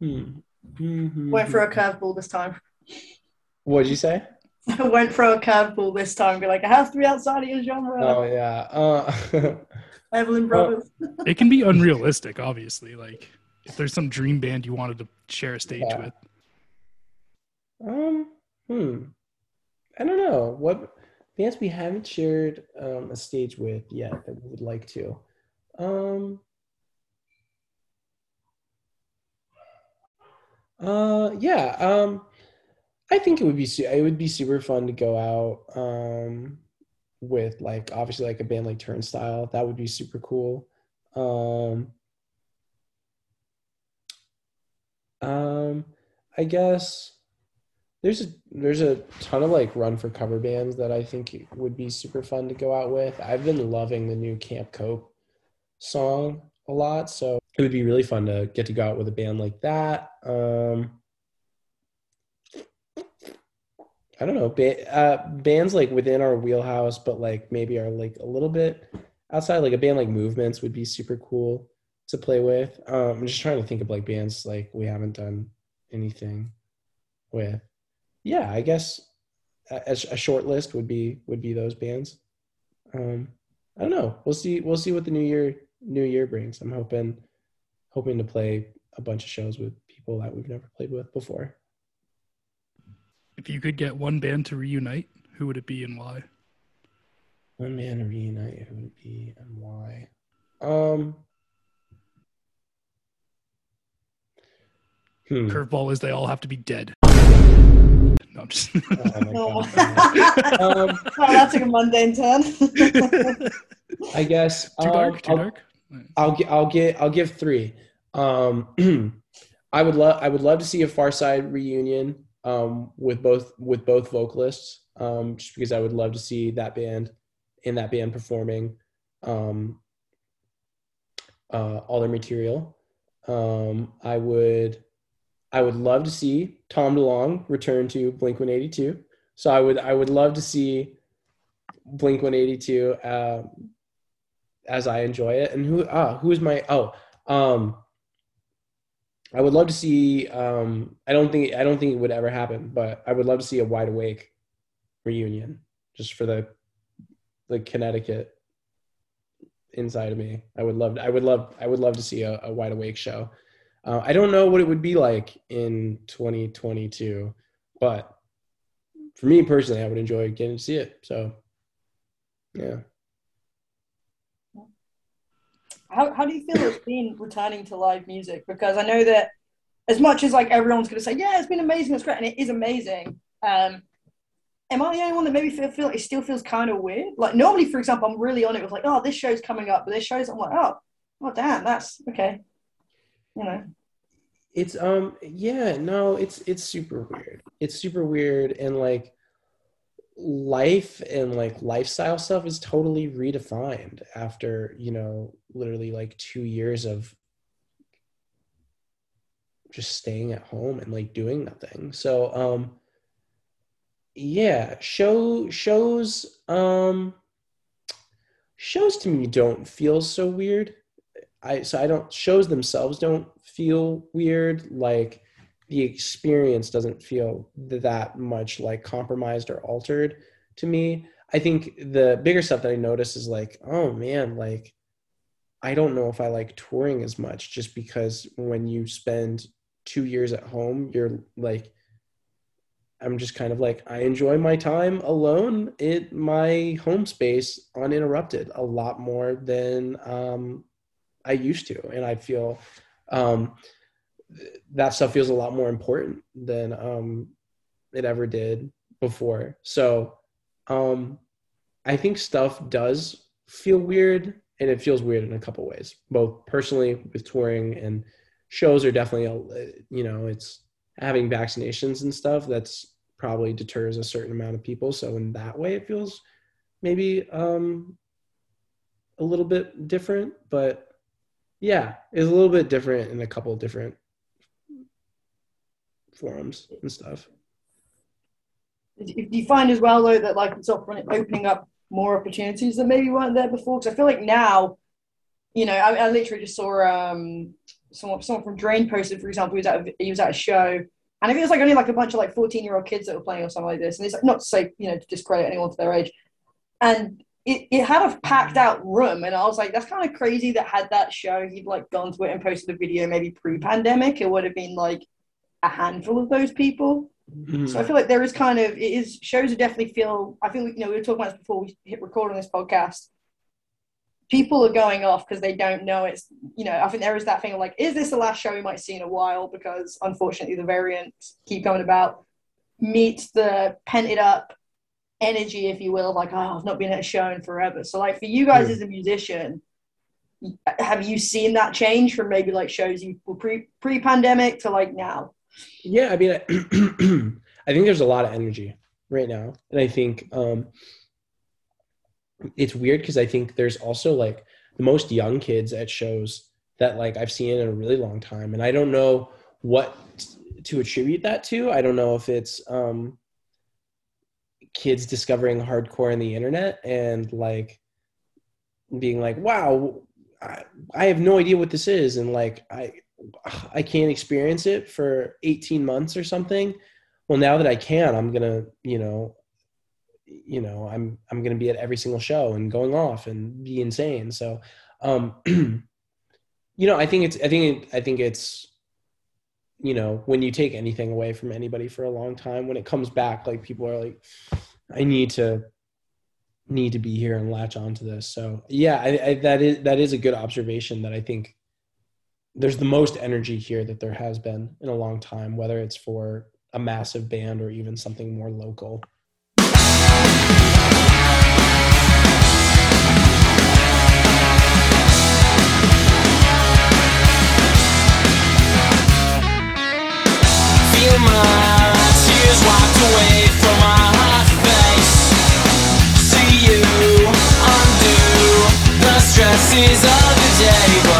Hmm. Mhm. Went for a curveball this time. What'd you say? I went for a curveball this time. Be like, it has to be outside of your genre. Oh yeah. Uh, Everly Brothers. It can be unrealistic, obviously. Like if there's some dream band you wanted to share a stage Yeah. with. um. Hmm. I don't know what bands we haven't shared um, a stage with yet that we would like to. Um. Uh. Yeah. Um. I think it would be su- it would be super fun to go out um with like obviously like a band like Turnstile. That would be super cool. Um. Um, I guess there's a there's a ton of like run for cover bands that I think would be super fun to go out with. I've been loving the new Camp Cope song a lot, so it would be really fun to get to go out with a band like that. Um, I don't know, ba- uh, bands like within our wheelhouse, but like maybe are like a little bit outside. Like a band like Movements would be super cool to play with. Um, I'm just trying to think of like bands like we haven't done anything with. Yeah, I guess a, a short list would be would be those bands. Um, I don't know. We'll see. We'll see what the new year new year brings. I'm hoping hoping to play a bunch of shows with people that we've never played with before. If you could get one band to reunite, who would it be and why? One band to reunite. Who would it be and why? Um. Hmm. Curveball is they all have to be dead. No, I'm just. Oh my Oh. God. um, Wow, that took a mundane turn. I guess too um, dark. Too I'll, dark. I'll get. I'll get. I'll give three. Um, I would love. I would love to see a Farside reunion um, with both with both vocalists. Um, just because I would love to see that band in that band performing um, uh, all their material. Um, I would. I would love to see Tom DeLonge return to Blink One Eighty Two. So I would. I would love to see Blink One Eighty Two. Um, as I enjoy it. And who ah who is my oh um I would love to see um I don't think I don't think it would ever happen, but I would love to see a wide awake reunion just for the the Connecticut inside of me. I would love I would love I would love to see a, a wide awake show. Uh, I don't know what it would be like in 2022, but for me personally, I would enjoy getting to see it. So, yeah. How, how do you feel it's been returning to live music? Because I know that as much as like everyone's going to say, yeah, it's been amazing, it's great, and it is amazing. Um, am I the only one that maybe feel, feel it still feels kind of weird? Like normally, for example, I'm really on it with like, oh, this show's coming up, but this show's I'm like, oh, oh, damn, that's okay. You know, It's um yeah, no, it's it's super weird. It's super weird and like life and like lifestyle stuff is totally redefined after, you know, literally like 2 years of just staying at home and like doing nothing. So um yeah, show shows um shows to me don't feel so weird. I so I don't shows themselves don't feel weird. Like the experience doesn't feel that much like compromised or altered to me. I think the bigger stuff that I notice is like, oh man, like I don't know if I like touring as much just because when you spend two years at home, you're like I'm just kind of like I enjoy my time alone in my home space uninterrupted a lot more than um, I used to, and I feel um, that stuff feels a lot more important than um, it ever did before. So um, I think stuff does feel weird, and it feels weird in a couple ways, both personally with touring and shows are definitely a, you know it's having vaccinations and stuff that's probably deters a certain amount of people so in that way it feels maybe um a little bit different but yeah it's a little bit different in a couple different forums and stuff do you find as well though that like it's opening up more opportunities that maybe weren't there before? Because I feel like now, you know, I, I literally just saw um someone someone from Drain posted, for example, he was at a, he was at a show, and I think it was like only like a bunch of like fourteen year old kids that were playing or something like this, and it's like, not to say you know to discredit anyone to their age, and it, it had a packed out room, and I was like, that's kind of crazy that had that show he'd like gone to it and posted a video maybe pre pandemic, it would have been like a handful of those people. So I feel like there is kind of it is shows that definitely feel. I feel like, you know we were talking about this before we hit record on this podcast. People are going off because they don't know it's you know I think there is that thing of like is this the last show we might see in a while because unfortunately the variants keep going about. Meets the pent up energy, if you will, like oh I've not been at a show in forever. So like for you guys Mm. as a musician, have you seen that change from maybe like shows you were pre pre pandemic to like now? Yeah, I mean, I, I think there's a lot of energy right now, and I think um, it's weird because I think there's also like the most young kids at shows that like I've seen in a really long time, and I don't know what to attribute that to. I don't know if it's um, kids discovering hardcore on the internet and like being like, "Wow, I, I have no idea what this is," and like I I can't experience it for 18 months or something. Well, now that I can, I'm gonna, you know, you know, I'm I'm gonna be at every single show and going off and be insane. So, um, you know, I think it's I think it, I think it's you know when you take anything away from anybody for a long time, when it comes back, like people are like, I need to need to be here and latch onto this. So yeah, I, I, that is that is a good observation that I think there's the most energy here that there has been in a long time, whether it's for a massive band or even something more local. Feel my tears wiped away from my face. See you undo the stresses of the day,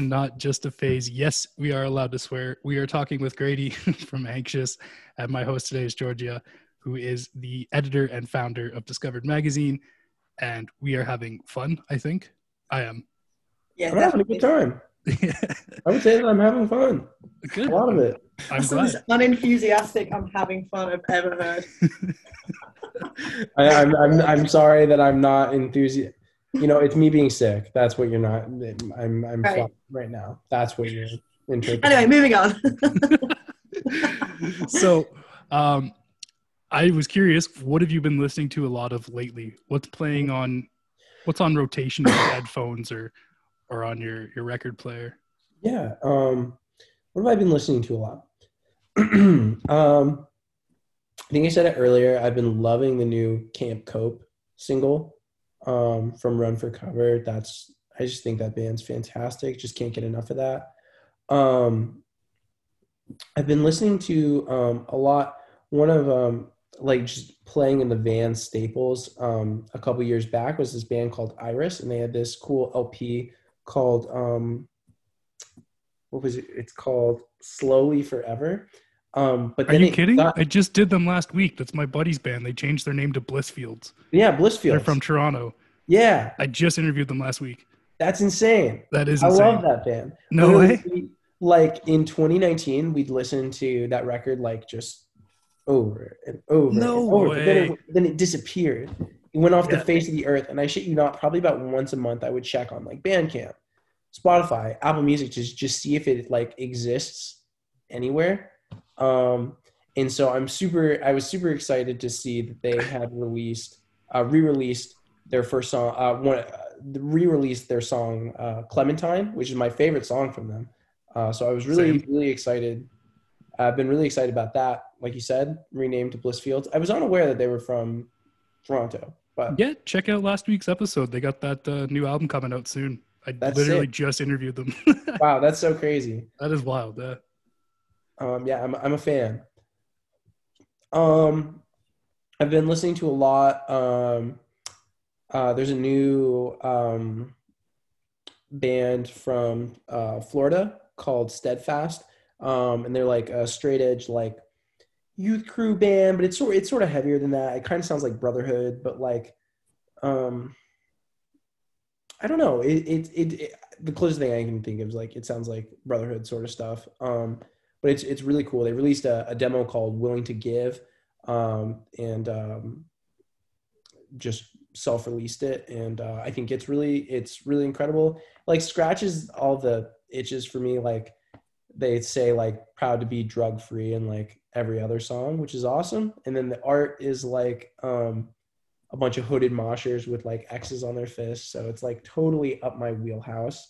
Not Just a Phase. Yes, we are allowed to swear. We are talking with Grady from Anxious, and my host today is Georgia, who is the editor and founder of Discovered Magazine. And we are having fun, I think. I am. Yeah, I'm having a good time. I would say that I'm having fun. Good. A lot of it. I'm That's the most glad. unenthusiastic I'm having fun I've ever heard. I, I'm, I'm I'm sorry that I'm not enthusiastic. You know, it's me being sick. That's what you're not. I'm I'm Right. right now. That's what you're interpreting. Anyway, moving on. so, um, I was curious, what have you been listening to a lot of lately? What's playing on, what's on rotation in your headphones or, or on your, your record player? Yeah. Um, what have I been listening to a lot? um, I think I said it earlier. I've been loving the new Camp Cope single um, from Run for Cover. That's I just think that band's fantastic. Just can't get enough of that. Um, I've been listening to um, a lot. One of um, like just playing in the van staples um, a couple years back was this band called Iris, and they had this cool LP called um, what was it? It's called Slowly Forever. Um, but Are you kidding? got- I just did them last week. That's my buddy's band. They changed their name to Blissfields. yeah, Blissfields. They're from Toronto. Yeah, I just interviewed them last week. that's insane. That is I love that band. No Literally, way. like in 2019, we'd listen to that record like just over and over No and over. But then way. it, then it disappeared. It went off Yeah. the face of the earth. And I shit you not, probably about once a month, I would check on like Bandcamp, Spotify, Apple Music to just see if it like exists anywhere. Um, and so I'm super. I was super excited to see that they had released, uh, re-released their first song. Uh, one, uh, re-released their song uh, "Clementine," which is my favorite song from them. Uh, so I was really, Same. really excited. I've been really excited about that. Like you said, renamed to Blissfields. I was unaware that they were from Toronto, but Yeah, check out last week's episode. They got that uh, new album coming out soon. I literally sick. just interviewed them. wow, that's so crazy. that is wild. Uh, Um, yeah, I'm, I'm a fan. Um, I've been listening to a lot. Um, uh, there's a new um, band from uh, Florida called Steadfast, um, and they're like a straight edge like youth crew band, but it's sort it's sort of heavier than that. It kind of sounds like Brotherhood, but like um, I don't know. It it, it it the closest thing I can think of is like it sounds like Brotherhood sort of stuff. Um, but it's it's really cool. They released a, a demo called "Willing to Give," um, and um, just self-released it, and uh, I think it's really it's really incredible. Like scratches all the itches for me. Like they say, like proud to be drug free, and like every other song, which is awesome. And then the art is like um, a bunch of hooded moshers with like X's on their fists, so it's like totally up my wheelhouse.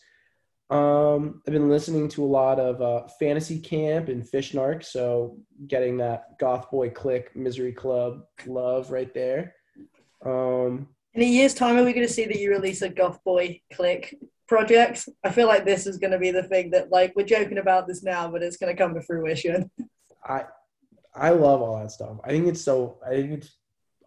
Um, I've been listening to a lot of uh, Fantasy Camp and Fish Narc, so getting that GothBoiClique Misery Club love right there. Um, In a year's time, are we going to see that you release a Goth Boy Click project? I feel like this is going to be the thing that, like, we're joking about this now, but it's going to come to fruition. I I love all that stuff. I think it's so. I think it's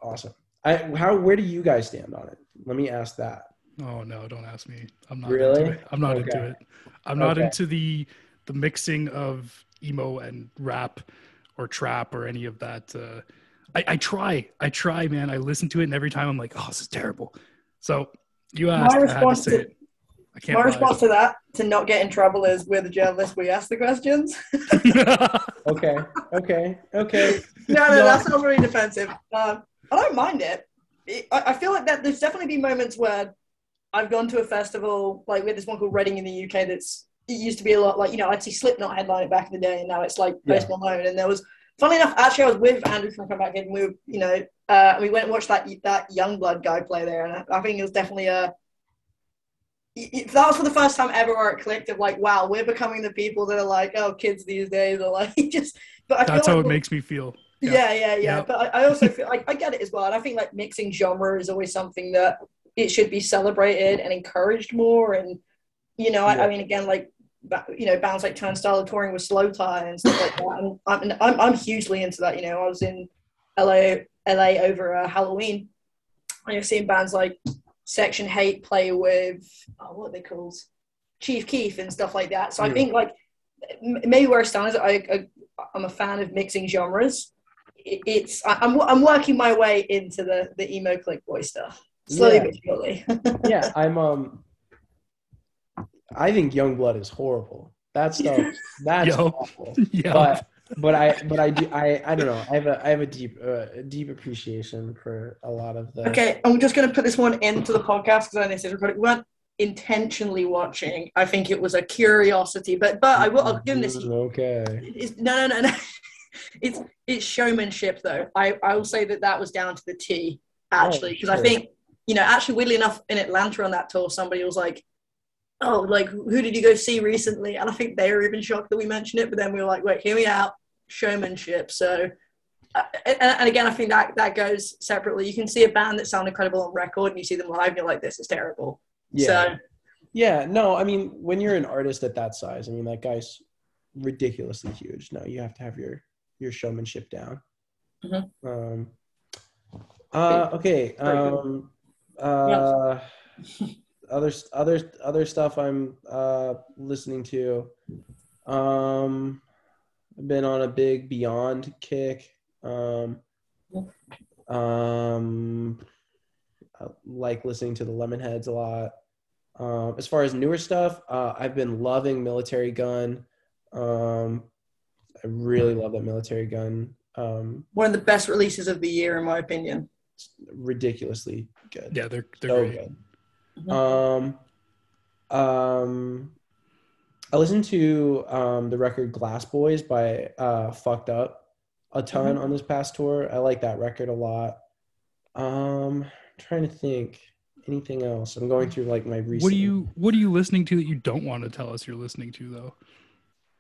awesome. I how where do you guys stand on it? Let me ask that. oh no, don't ask me. I'm not Really? into it. I'm not into it. I'm not Okay. into the the mixing of emo and rap or trap or any of that. Uh, I, I try, I try, man. I listen to it, and every time I'm like, oh, this is terrible. So you asked, I had to response say to- it. I can't. My lie. response to that, to not get in trouble, is we're the journalists, we ask the questions. Okay, okay, okay. no, no, No. that sounds really defensive. Um, I don't mind it. It- I, I feel like that there's definitely been moments where I've gone to a festival, like we had this one called Reading in the UK. That's it used to be a lot like you know I'd see Slipknot headline it back in the day, and now it's like Yeah. Post Malone. And there was, funny enough, actually I was with Andrew from Come Back and we were, you know, uh, we went and watched that that Yungblud guy play there, and I, I think it was definitely a. That was for the first time ever where it clicked of like, wow, we're becoming the people that are like, oh, kids these days are like just. But I That's how like it makes me feel. Yeah. yeah, yeah, yeah. Yeah. But I, I also feel like I get it as well. And I think like mixing genre is always something that it should be celebrated and encouraged more. And you know, I, Yeah. I mean, again, like you know, bands like Turnstile touring with Slowthai and stuff like that. And I'm, I'm I'm hugely into that. You know, I was in LA LA over uh, Halloween. And you're seeing bands like Section H8 play with oh, what are they called? Chief Keef and stuff like that. So I Mm. think like maybe where I stand is I, I I'm a fan of mixing genres. It- It's I- I'm I'm working my way into the the emo click boy stuff slowly Yeah. but surely. yeah, I'm um I think Yungblud is horrible. That stuff that's Yo. awful. yeah. But but I but I do I I don't know. I have a I have a deep uh, deep appreciation for a lot of the Okay, I'm just going to put this one into the podcast because I know this is recorded. We weren't intentionally watching. I think it was a curiosity, but but I will. I'll give this. Okay. It's, no, no, no, no. It's it's showmanship though. I I will say that that was down to the T actually because I sure. think you know actually weirdly enough in Atlanta on that tour somebody was like. Oh, like who did you go see recently? And I think they were even shocked that we mentioned it. But then we were like, "Wait, hear me out." Showmanship. So uh, and, and again, I think that that goes separately. You can see a band that sound incredible on record, and you see them live, and you're like, "This is terrible." Yeah. So Yeah, no, I mean, when you're an artist at that size, I mean, that guy's ridiculously huge. No, you have to have your your showmanship down. Mhm. Um, uh, okay. Um, uh, other other other stuff I'm uh, listening to. Um, I've been on a big Beyond kick. Um, um, I like listening to the Lemonheads a lot. Um, as far as newer stuff, uh, I've been loving Militarie Gun. Um, I really love that Militarie Gun. Um, one of the best releases of the year, in my opinion. ridiculously good. yeah, they're they're so great. good. Mhm. Um, um, I listened to um, the record Glass Boys by uh, Fucked Up a ton Mm-hmm. on this past tour. I like that record a lot. Um, trying to think anything else. I'm going through like my recent. What are you What are you listening to that you don't want to tell us you're listening to though?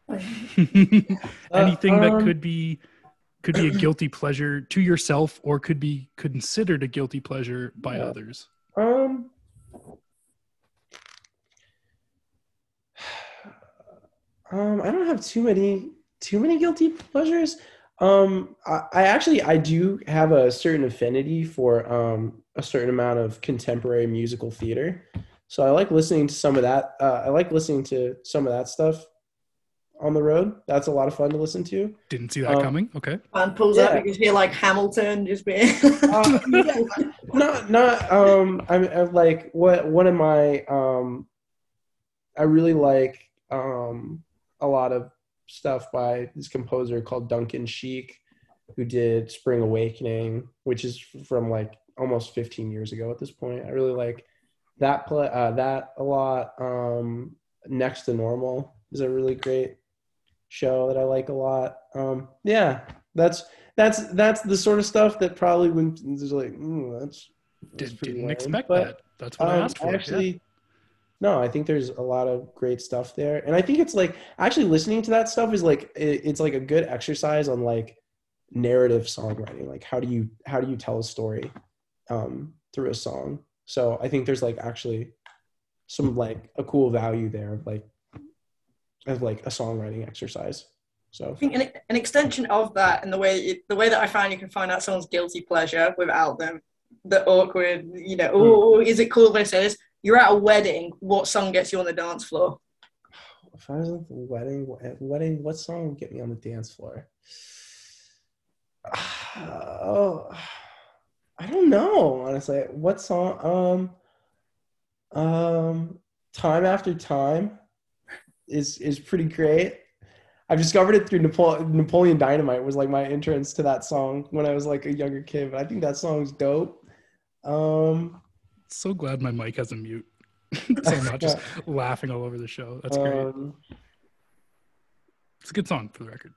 Anything that um, could be could be a guilty pleasure to yourself, or could be considered a guilty pleasure by Yeah. others. Um. Um, I don't have too many too many guilty pleasures. Um, I, I actually I do have a certain affinity for um a certain amount of contemporary musical theater, so I like listening to some of that. Uh, I like listening to some of that stuff on the road. That's a lot of fun to listen to. Didn't see that Um, coming. Okay. And pulls up, Yeah. you can hear like Hamilton just being. Uh, yeah, not not um I'm, I'm like what one of my um I really like um a lot of stuff by this composer called Duncan Sheik who did Spring Awakening which is from like almost 15 years ago at this point I really like that play uh, that a lot um Next to Normal is a really great show that I like a lot um yeah that's that's that's the sort of stuff that probably when there's like mm, that's, that's Did, lame. expect But, that. That's what I um, asked for. yeah. actually no i think there's a lot of great stuff there and i think it's like actually listening to that stuff is like it, it's like a good exercise on like narrative songwriting like how do you how do you tell a story um through a song so i think there's like actually some like a cool value there of like of like a songwriting exercise so I think an, an extension of that, and the way it, the way that I find you can find out someone's guilty pleasure without them, the awkward, you know, oh, is it cool if I say this? You're at a wedding. What song gets you on the dance floor? If I was at the wedding, wedding, what song would get me on the dance floor? Oh, I don't know. Honestly, what song? Um, um, time after time is is pretty great. I've discovered it through Napole- Napoleon Dynamite was like my entrance to that song when I was like a younger kid. But I think that song's dope. Um, So glad my mic has a mute, so I'm not just laughing all over the show. That's great. um, It's a good song for the record.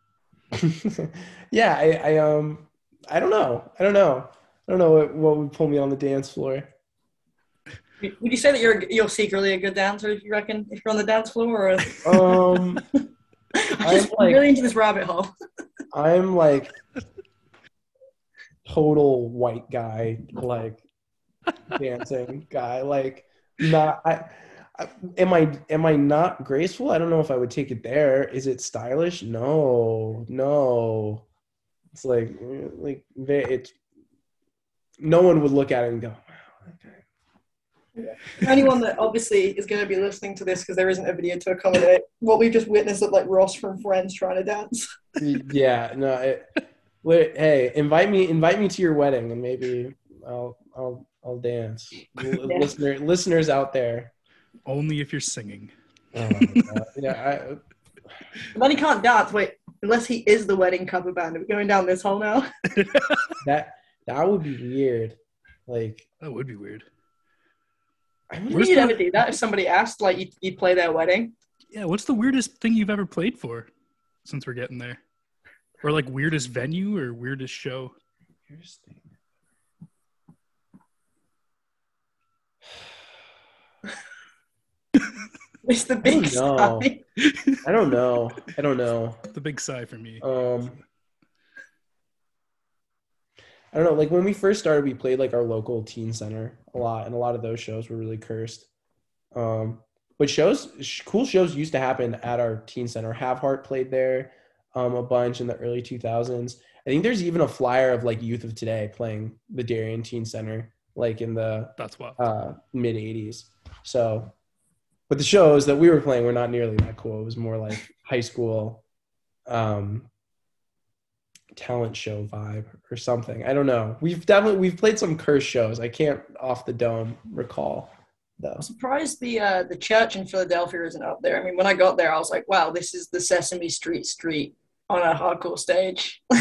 yeah, I, I um I don't know. I don't know. I don't know what, what would pull me on the dance floor. Would you say that you're you're secretly a good dancer? If you reckon if you're on the dance floor, or Um I'm just like- really into this rabbit hole. I'm like total white guy, like dancing guy. Like not I, I am I am I not graceful? I don't know if I would take it there. Is it stylish? No, no. It's like like it's no one would look at it and go, wow, okay. Anyone that obviously is going to be listening to this because there isn't a video to accommodate what we've just witnessed of like Ross from Friends trying to dance. yeah, no. It, hey, invite me, invite me to your wedding, and maybe I'll, I'll, I'll dance. Yeah. Listener, listeners out there. Only if you're singing. Oh yeah, I, But then he can't dance. Wait, unless he is the wedding cover band. Are we going down this hole now? that that would be weird. Like, That would be weird. I Would would, Where's you the- ever do that if somebody asked, like, you you play their wedding? Yeah, what's the weirdest thing you've ever played for? Since we're getting there, or like weirdest venue or weirdest show? here's the thing. It's the big know. sign. I don't know. I don't know. The big sigh for me. Um, I don't know. Like when we first started, we played like our local teen center a lot, and a lot of those shows were really cursed. Um, but shows, sh- cool shows used to happen at our teen center. Have Heart played there um, a bunch in the early 2000s. I think there's even a flyer of like Youth of Today playing the Darien Teen Center, like in the That's what uh, mid 80s. So, but the shows that we were playing were not nearly that cool. It was more like high school um, talent show vibe or something. I don't know. We've definitely we've played some curse shows. I can't off the dome recall though. I'm surprised the uh, the church in Philadelphia isn't up there. I mean, when I got there, I was like, wow, this is the Sesame Street street on a hardcore stage.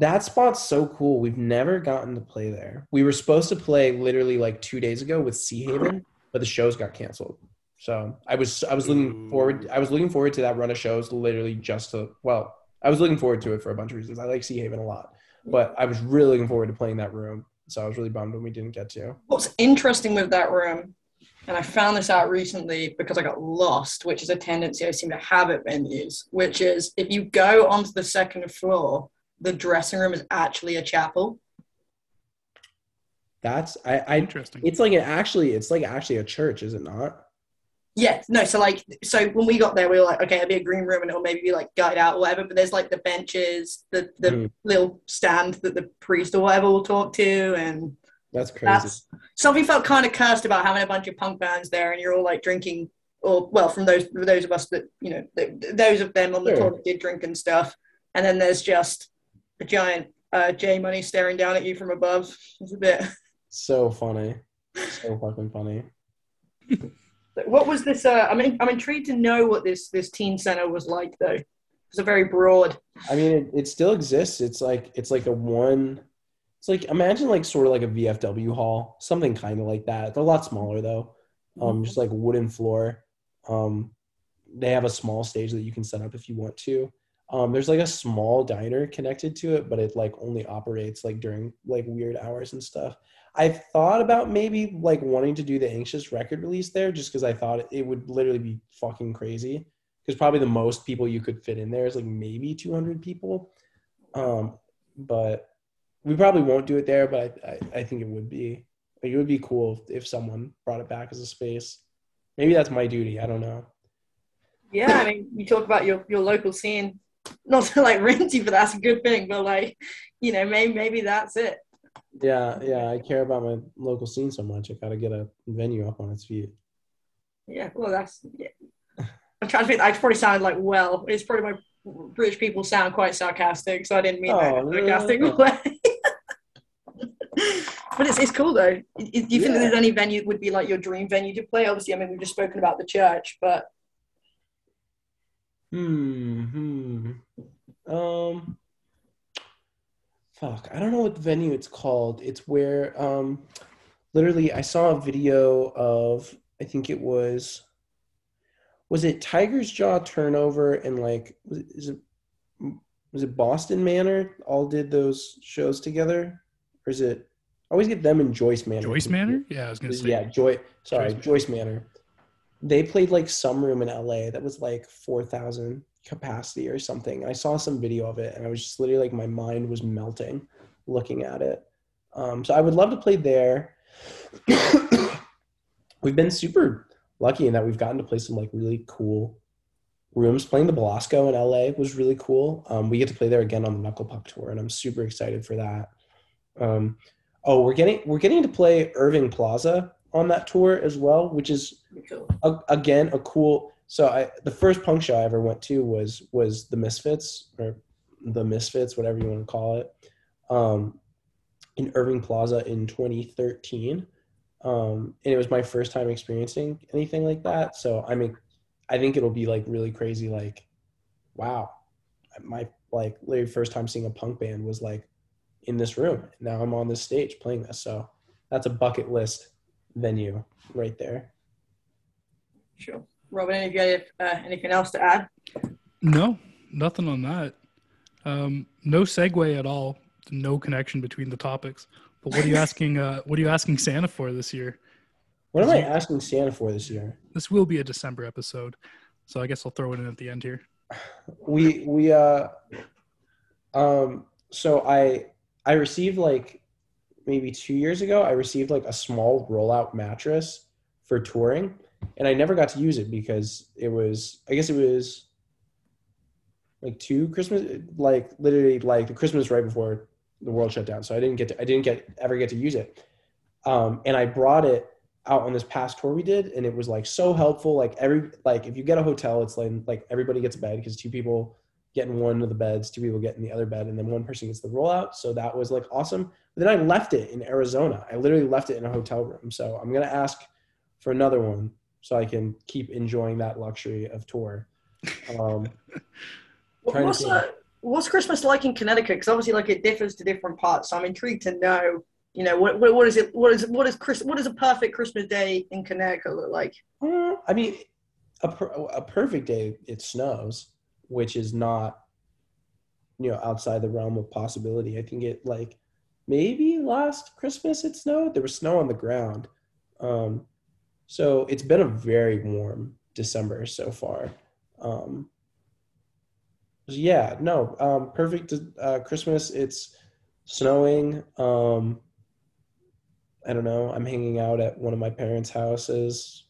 That spot's so cool. We've never gotten to play there. We were supposed to play literally like two days ago with Seahaven, but the shows got canceled. So I was I was looking forward I was looking forward to that run of shows literally just to well I was looking forward to it for a bunch of reasons. I like Seahaven a lot, but I was really looking forward to playing that room. So I was really bummed when we didn't get to. What's interesting with that room, and I found this out recently because I got lost, which is a tendency I seem to have at venues, which is if you go onto the second floor, the dressing room is actually a chapel. That's I, I Interesting. it's like an actually it's like actually a church, is it not? Yeah, no, so like, so when we got there, we were like, okay, it'll be a green room and it'll maybe be like gutted out or whatever, but there's like the benches, the, the Hmm. little stand that the priest or whatever will talk to, and That's crazy. that's something felt kind of cursed about having a bunch of punk bands there and you're all like drinking or well from those those of us that you know th- those of them on the Sure. tour that did drink and stuff and then there's just a giant uh j money staring down at you from above it's a bit so funny. So fucking funny. what was this uh i mean i'm intrigued to know what this this teen center was like though it's a very broad I mean, it, it still exists. It's like it's like a one. It's like imagine like sort of like a VFW hall, something kind of like that. They're a lot smaller though. Um, just like wooden floor. Um, they have a small stage that you can set up if you want to. Um, there's like a small diner connected to it, but it like only operates like during like weird hours and stuff. I've thought about maybe like wanting to do the Anxious record release there, just because I thought it would literally be fucking crazy because probably the most people you could fit in there is like maybe 200 people. Um but we probably won't do it there but i i, I think it would be it would be cool if, if someone brought it back as a space. Maybe that's my duty i don't know. Yeah i mean you talk about your your local scene not to like rinse you but that's a good thing but like you know maybe maybe that's it yeah yeah i care about my local scene so much i gotta get a venue up on its feet Yeah, well, that's. Yeah. I'm trying to think. I probably sounded like well. It's probably my British people sound quite sarcastic, so I didn't mean that in Oh, a sarcastic no. way. but it's it's cool though. Do you think Yeah. that there's any venue that would be like your dream venue to play? Obviously, I mean we've just spoken about the church, but Hmm. hmm. Um. Fuck. I don't know what venue it's called. It's where um, literally I saw a video of I think it was. Was it Tigers Jaw turnover and like was it, is it was it Boston Manor all did those shows together or is it I always get them and Joyce Manor Joyce Manor? Yeah, I was gonna say. yeah, Joy. Sorry, Joyce Joyce Manor. They played like some room in LA that was like four thousand capacity or something. I saw some video of it, and I was just literally like my mind was melting looking at it. Um, so I would love to play there. we've been super lucky in that we've gotten to play some like really cool rooms. Playing the Belasco in LA was really cool. Um, we get to play there again on the Knuckle Puck tour, and I'm super excited for that. Um, Oh, we're getting we're getting to play Irving Plaza on that tour as well, which is Cool. a, again a cool. So I the first punk show I ever went to was was the Misfits or the Misfits, whatever you want to call it, um, in Irving Plaza in 2013, um, and it was my first time experiencing anything like that. So I mean, I think it'll be like really crazy. Like, wow, my like literally first time seeing a punk band was like in this room. Now I'm on this stage playing this. So that's a bucket list venue right there. Sure. Robin, any of you have uh, anything else to add? No, nothing on that. Um, no segue at all. No connection between the topics. But what are you asking? Uh, what are you asking Santa for this year? What am I asking Santa for this year? This will be a December episode, so I guess I'll throw it in at the end here. We we uh um so I I received like maybe two years ago I received like a small rollout mattress for touring and I never got to use it because it was I guess it was like two Christmas like literally like the Christmas right before the world shut down so I didn't get to I didn't get ever get to use it. Um and I brought it out on this past tour we did and it was like so helpful like every like if you get a hotel it's like like everybody gets a bed because two people get in one of the beds two people get in the other bed and then one person gets the rollout so that was like awesome but then i left it in arizona i literally left it in a hotel room so i'm going to ask for another one so i can keep enjoying that luxury of tour um, What's, uh, what's Christmas like in Connecticut? Because obviously, like it differs to different parts. So I'm intrigued to know. You know, what, what, what is it? What is what is Chris? What does a perfect Christmas day in Connecticut look like? Uh, I mean, a, per, a perfect day, it snows, which is not, you know, outside the realm of possibility. I think it like maybe last Christmas it snowed. There was snow on the ground. Um, so it's been a very warm December so far. Um, yeah, no, um, perfect uh, Christmas. It's snowing. Um, I don't know. I'm hanging out at one of my parents' houses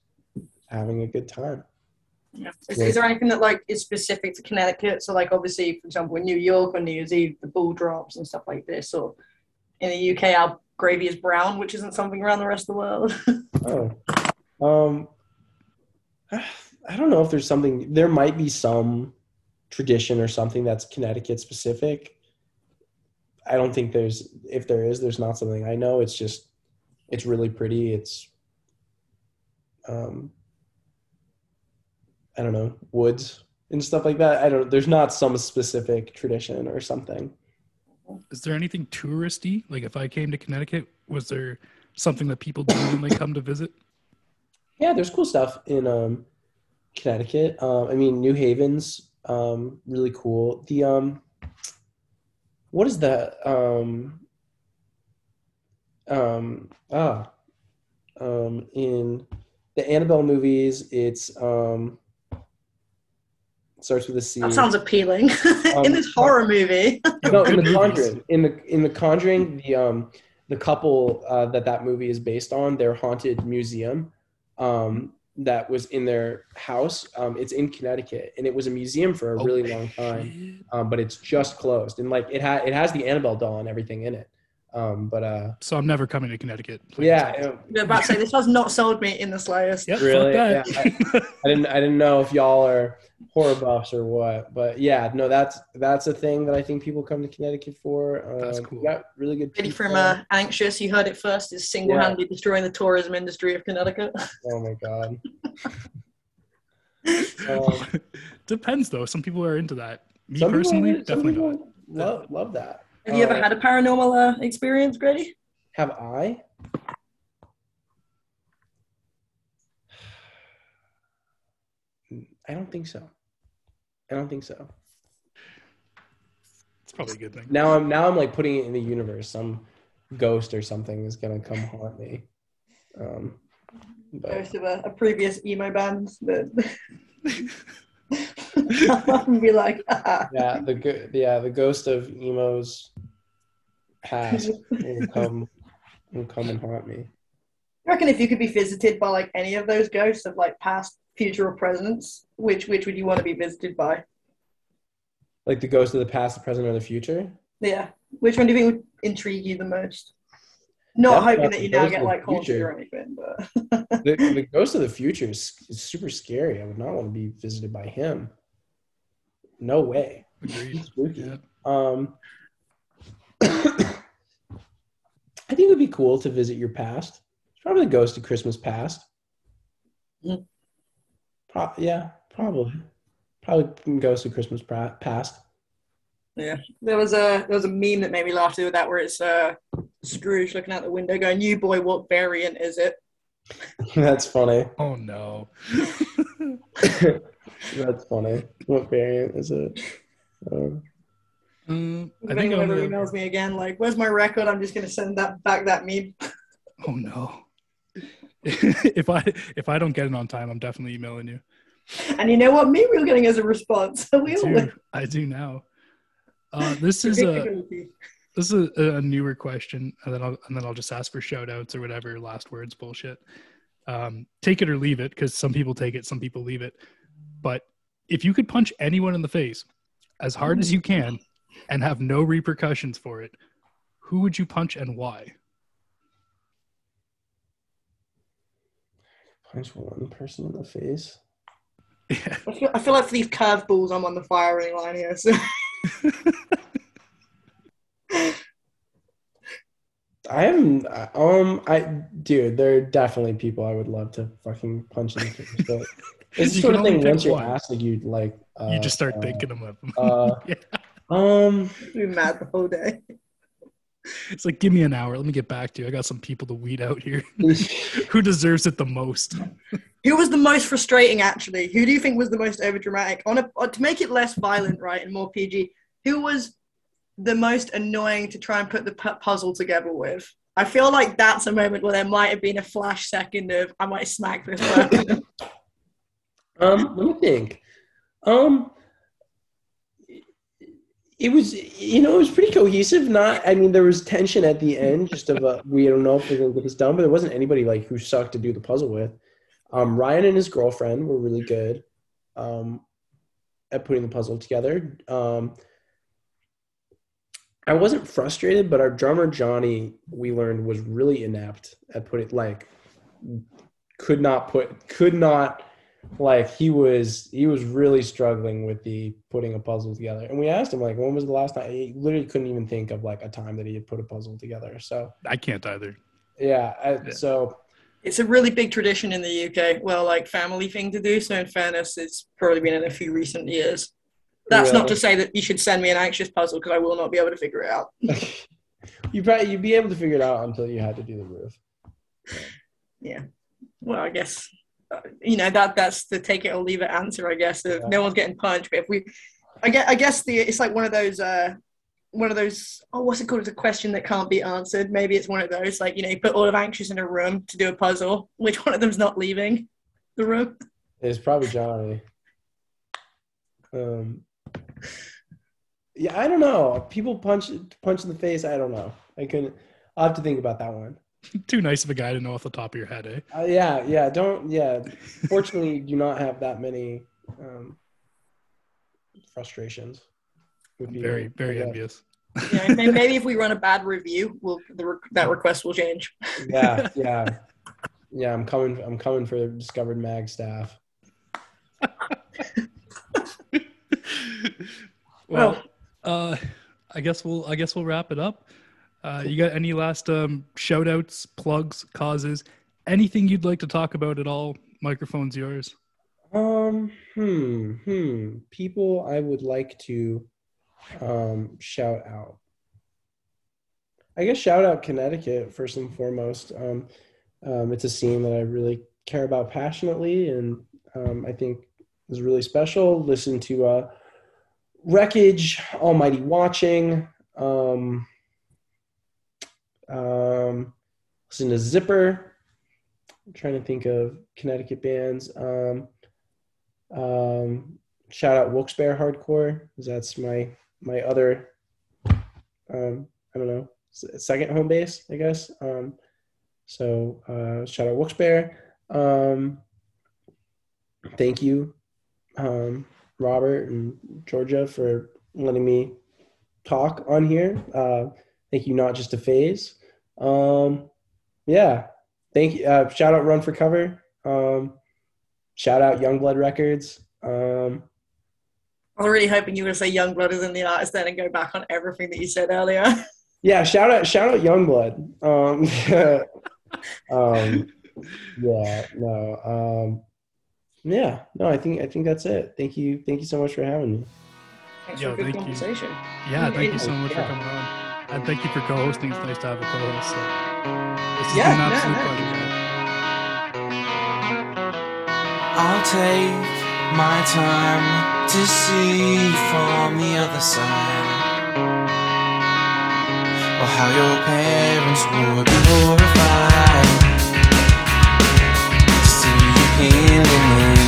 having a good time. Yeah. Is, is there anything that like is specific to Connecticut? So, like, obviously, for example, in New York on New Year's Eve, the ball drops and stuff like this. Or in the UK, our gravy is brown, which isn't something around the rest of the world. Oh, um, I don't know if there's something. There might be some tradition or something that's Connecticut specific. I don't think there's. If there is, there's not something I know. It's just, it's really pretty. It's, um, I don't know, woods and stuff like that. I don't. There's not some specific tradition or something. Is there anything touristy? Like if I came to Connecticut, was there something that people do when they come to visit? Yeah, there's cool stuff in um, Connecticut. Um, I mean, New Haven's um, really cool. The um, what is that? Um, um, ah, um, in the Annabelle movies, it's um, starts with a C. that sounds appealing. Um, in this horror movie. no, in the. Conjuring. In the in the Conjuring, the um the couple uh, that that movie is based on, their haunted museum, um, that was in their house. Um, it's in Connecticut, and it was a museum for a Oh, really long time. Um, but it's just closed, and like it had it has the Annabelle doll and everything in it. Um, but uh, So I'm never coming to Connecticut. please. yeah, it- I'm about to say this has not sold me in the slightest. Yep, Really? Fuck that. I didn't I didn't know if y'all are horror buffs or what, but yeah, no, that's that's a thing that I think people come to Connecticut for. Um, That's cool. we Got really good. Lady pizza. from uh, Anxious, you heard it first, is single handedly destroying the tourism industry of Connecticut. Oh my god. um, Depends though. Some people are into that. Me personally, definitely not. love love that. Have you ever Uh, had a paranormal uh, experience, Grady? Have I? I don't think so. I don't think so. It's probably a good thing. Now I'm now I'm like putting it in the universe. Some ghost or something is gonna come haunt me. Um, but Ghost of a, a previous emo band that. and be like, ah, yeah, the yeah the ghost of emo's past will come will come and haunt me. I reckon if you could be visited by like any of those ghosts of like past, future, or presents, which which would you want to be visited by? Like the ghost of the past, the present, or the future. Yeah, which one do you think would intrigue you the most? Not That's hoping that you now get like haunted or anything, but the, the ghost of the future is, is super scary. I would not want to be visited by him. No way. Agreed. Spooky. Yeah. Um, I think it would be cool to visit your past. It's probably the ghost of Christmas past. Mm. Pro- yeah, probably. Probably ghost of Christmas pra- past. Yeah. There was a there was a meme that made me laugh with that where it's uh Scrooge looking out the window going, "You boy, what variant is it?" That's funny. Oh no. That's funny. What variant is it? Uh, Um, I If think anyone I'm ever emails me again, like, "Where's my record?" I'm just gonna send that back that meme. Oh no. if I if I don't get it on time, I'm definitely emailing you. And you know what? Me, we're getting as a response. We I do. I do now. Uh, this is a this is a, a newer question, and then I'll and then I'll just ask for shout outs or whatever last words bullshit. Um, take it or leave it, because some people take it, some people leave it. But if you could punch anyone in the face as hard as you can and have no repercussions for it, who would you punch and why? punch one person in the face. Yeah. I feel, I feel like for these curveballs, I'm on the firing line here. So I am um I dude, there are definitely people I would love to fucking punch in the face. But it's the You sort of thing pick once you're one. asked, like you like uh, you just start uh, thinking of them. Uh, Yeah. um, be mad the whole day. It's like, give me an hour. Let me get back to you. I got some people to weed out here. Who deserves it the most? Who was the most frustrating, actually? Who do you think was the most overdramatic? On a, uh, to make it less violent, right, and more PG, who was the most annoying to try and put the pu- puzzle together with? I feel like that's a moment where there might have been a flash second of I might smack this person. Um, let me think. Um, it was you know it was pretty cohesive. Not I mean there was tension at the end, just of a, we don't know if we're gonna get this done, but there wasn't anybody like who sucked to do the puzzle with. Um, Ryan and his girlfriend were really good um, at putting the puzzle together. Um, I wasn't frustrated, but our drummer Johnny, we learned, was really inept at putting like could not put could not like he was he was really struggling with the putting a puzzle together. And we asked him like when was the last time he literally couldn't even think of like a time that he had put a puzzle together. So I can't either. yeah, I, Yeah. so it's a really big tradition in the UK. Well, like family thing to do. So in fairness, it's probably been in a few recent years. That's not to say that you should send me an anxious puzzle because I will not be able to figure it out. you probably you'd be able to figure it out until you had to do the roof. Yeah well, I guess you know that that's the take it or leave it answer. I guess if Yeah. no one's getting punched, but if we, I guess, I guess the it's like one of those. uh one of those oh what's it called it's a question that can't be answered maybe it's one of those like you know you put all of anxious in a room to do a puzzle which one of them's not leaving the room It's probably Johnny. Um, yeah, I don't know. People punch punch in the face. I don't know. I couldn't. I'll have to think about that one. Too nice of a guy to know off the top of your head, eh? Uh, yeah, yeah. Don't. Yeah. Fortunately, you do not have that many um, frustrations. Would be Very, very yeah. envious. you know, may- maybe if we run a bad review we'll the, re- that request will change Yeah, yeah, yeah. I'm coming. I'm coming for the Discovered Mag staff. well, uh, I guess we'll I guess we'll wrap it up. Uh, you got any last um, shout outs, plugs, causes, anything you'd like to talk about at all? Microphone's yours. Um, hmm, hmm. People I would like to um, shout out. I guess shout out Connecticut first and foremost. Um, um, it's a scene that I really care about passionately, and um, I think is really special. Listen to uh, Wreckage, Almighty Watching. Um, um, listen to Zipper. I'm trying to think of Connecticut bands. Um, um, shout out Wilkes-Barre Hardcore, 'cause that's my my other, um, I don't know, second home base, I guess. Um, so uh, shout out Wilkes-Barre. Um, thank you, um, Robert and Georgia, for letting me talk on here. Uh, thank you, not just a phase. Um, yeah. Thank you. Uh, shout out Run for Cover. Um, shout out Youngblood Records. Um, I was really hoping you were going to say Yungblud is in the artist then and go back on everything that you said earlier. yeah, shout out shout out Youngblood. Um, um, yeah, no. Um, yeah, no, I think I think that's it. Thank you, thank you so much for having me. Thanks Yo, for a good thank you. Yeah, thank you so Yeah. much for coming on. And thank you for co-hosting. It's nice to have a co-host. So this has Yeah, an no, absolute no. pleasure. man. I'll take my time to see from the other side. Or how your parents would be horrified to see you healing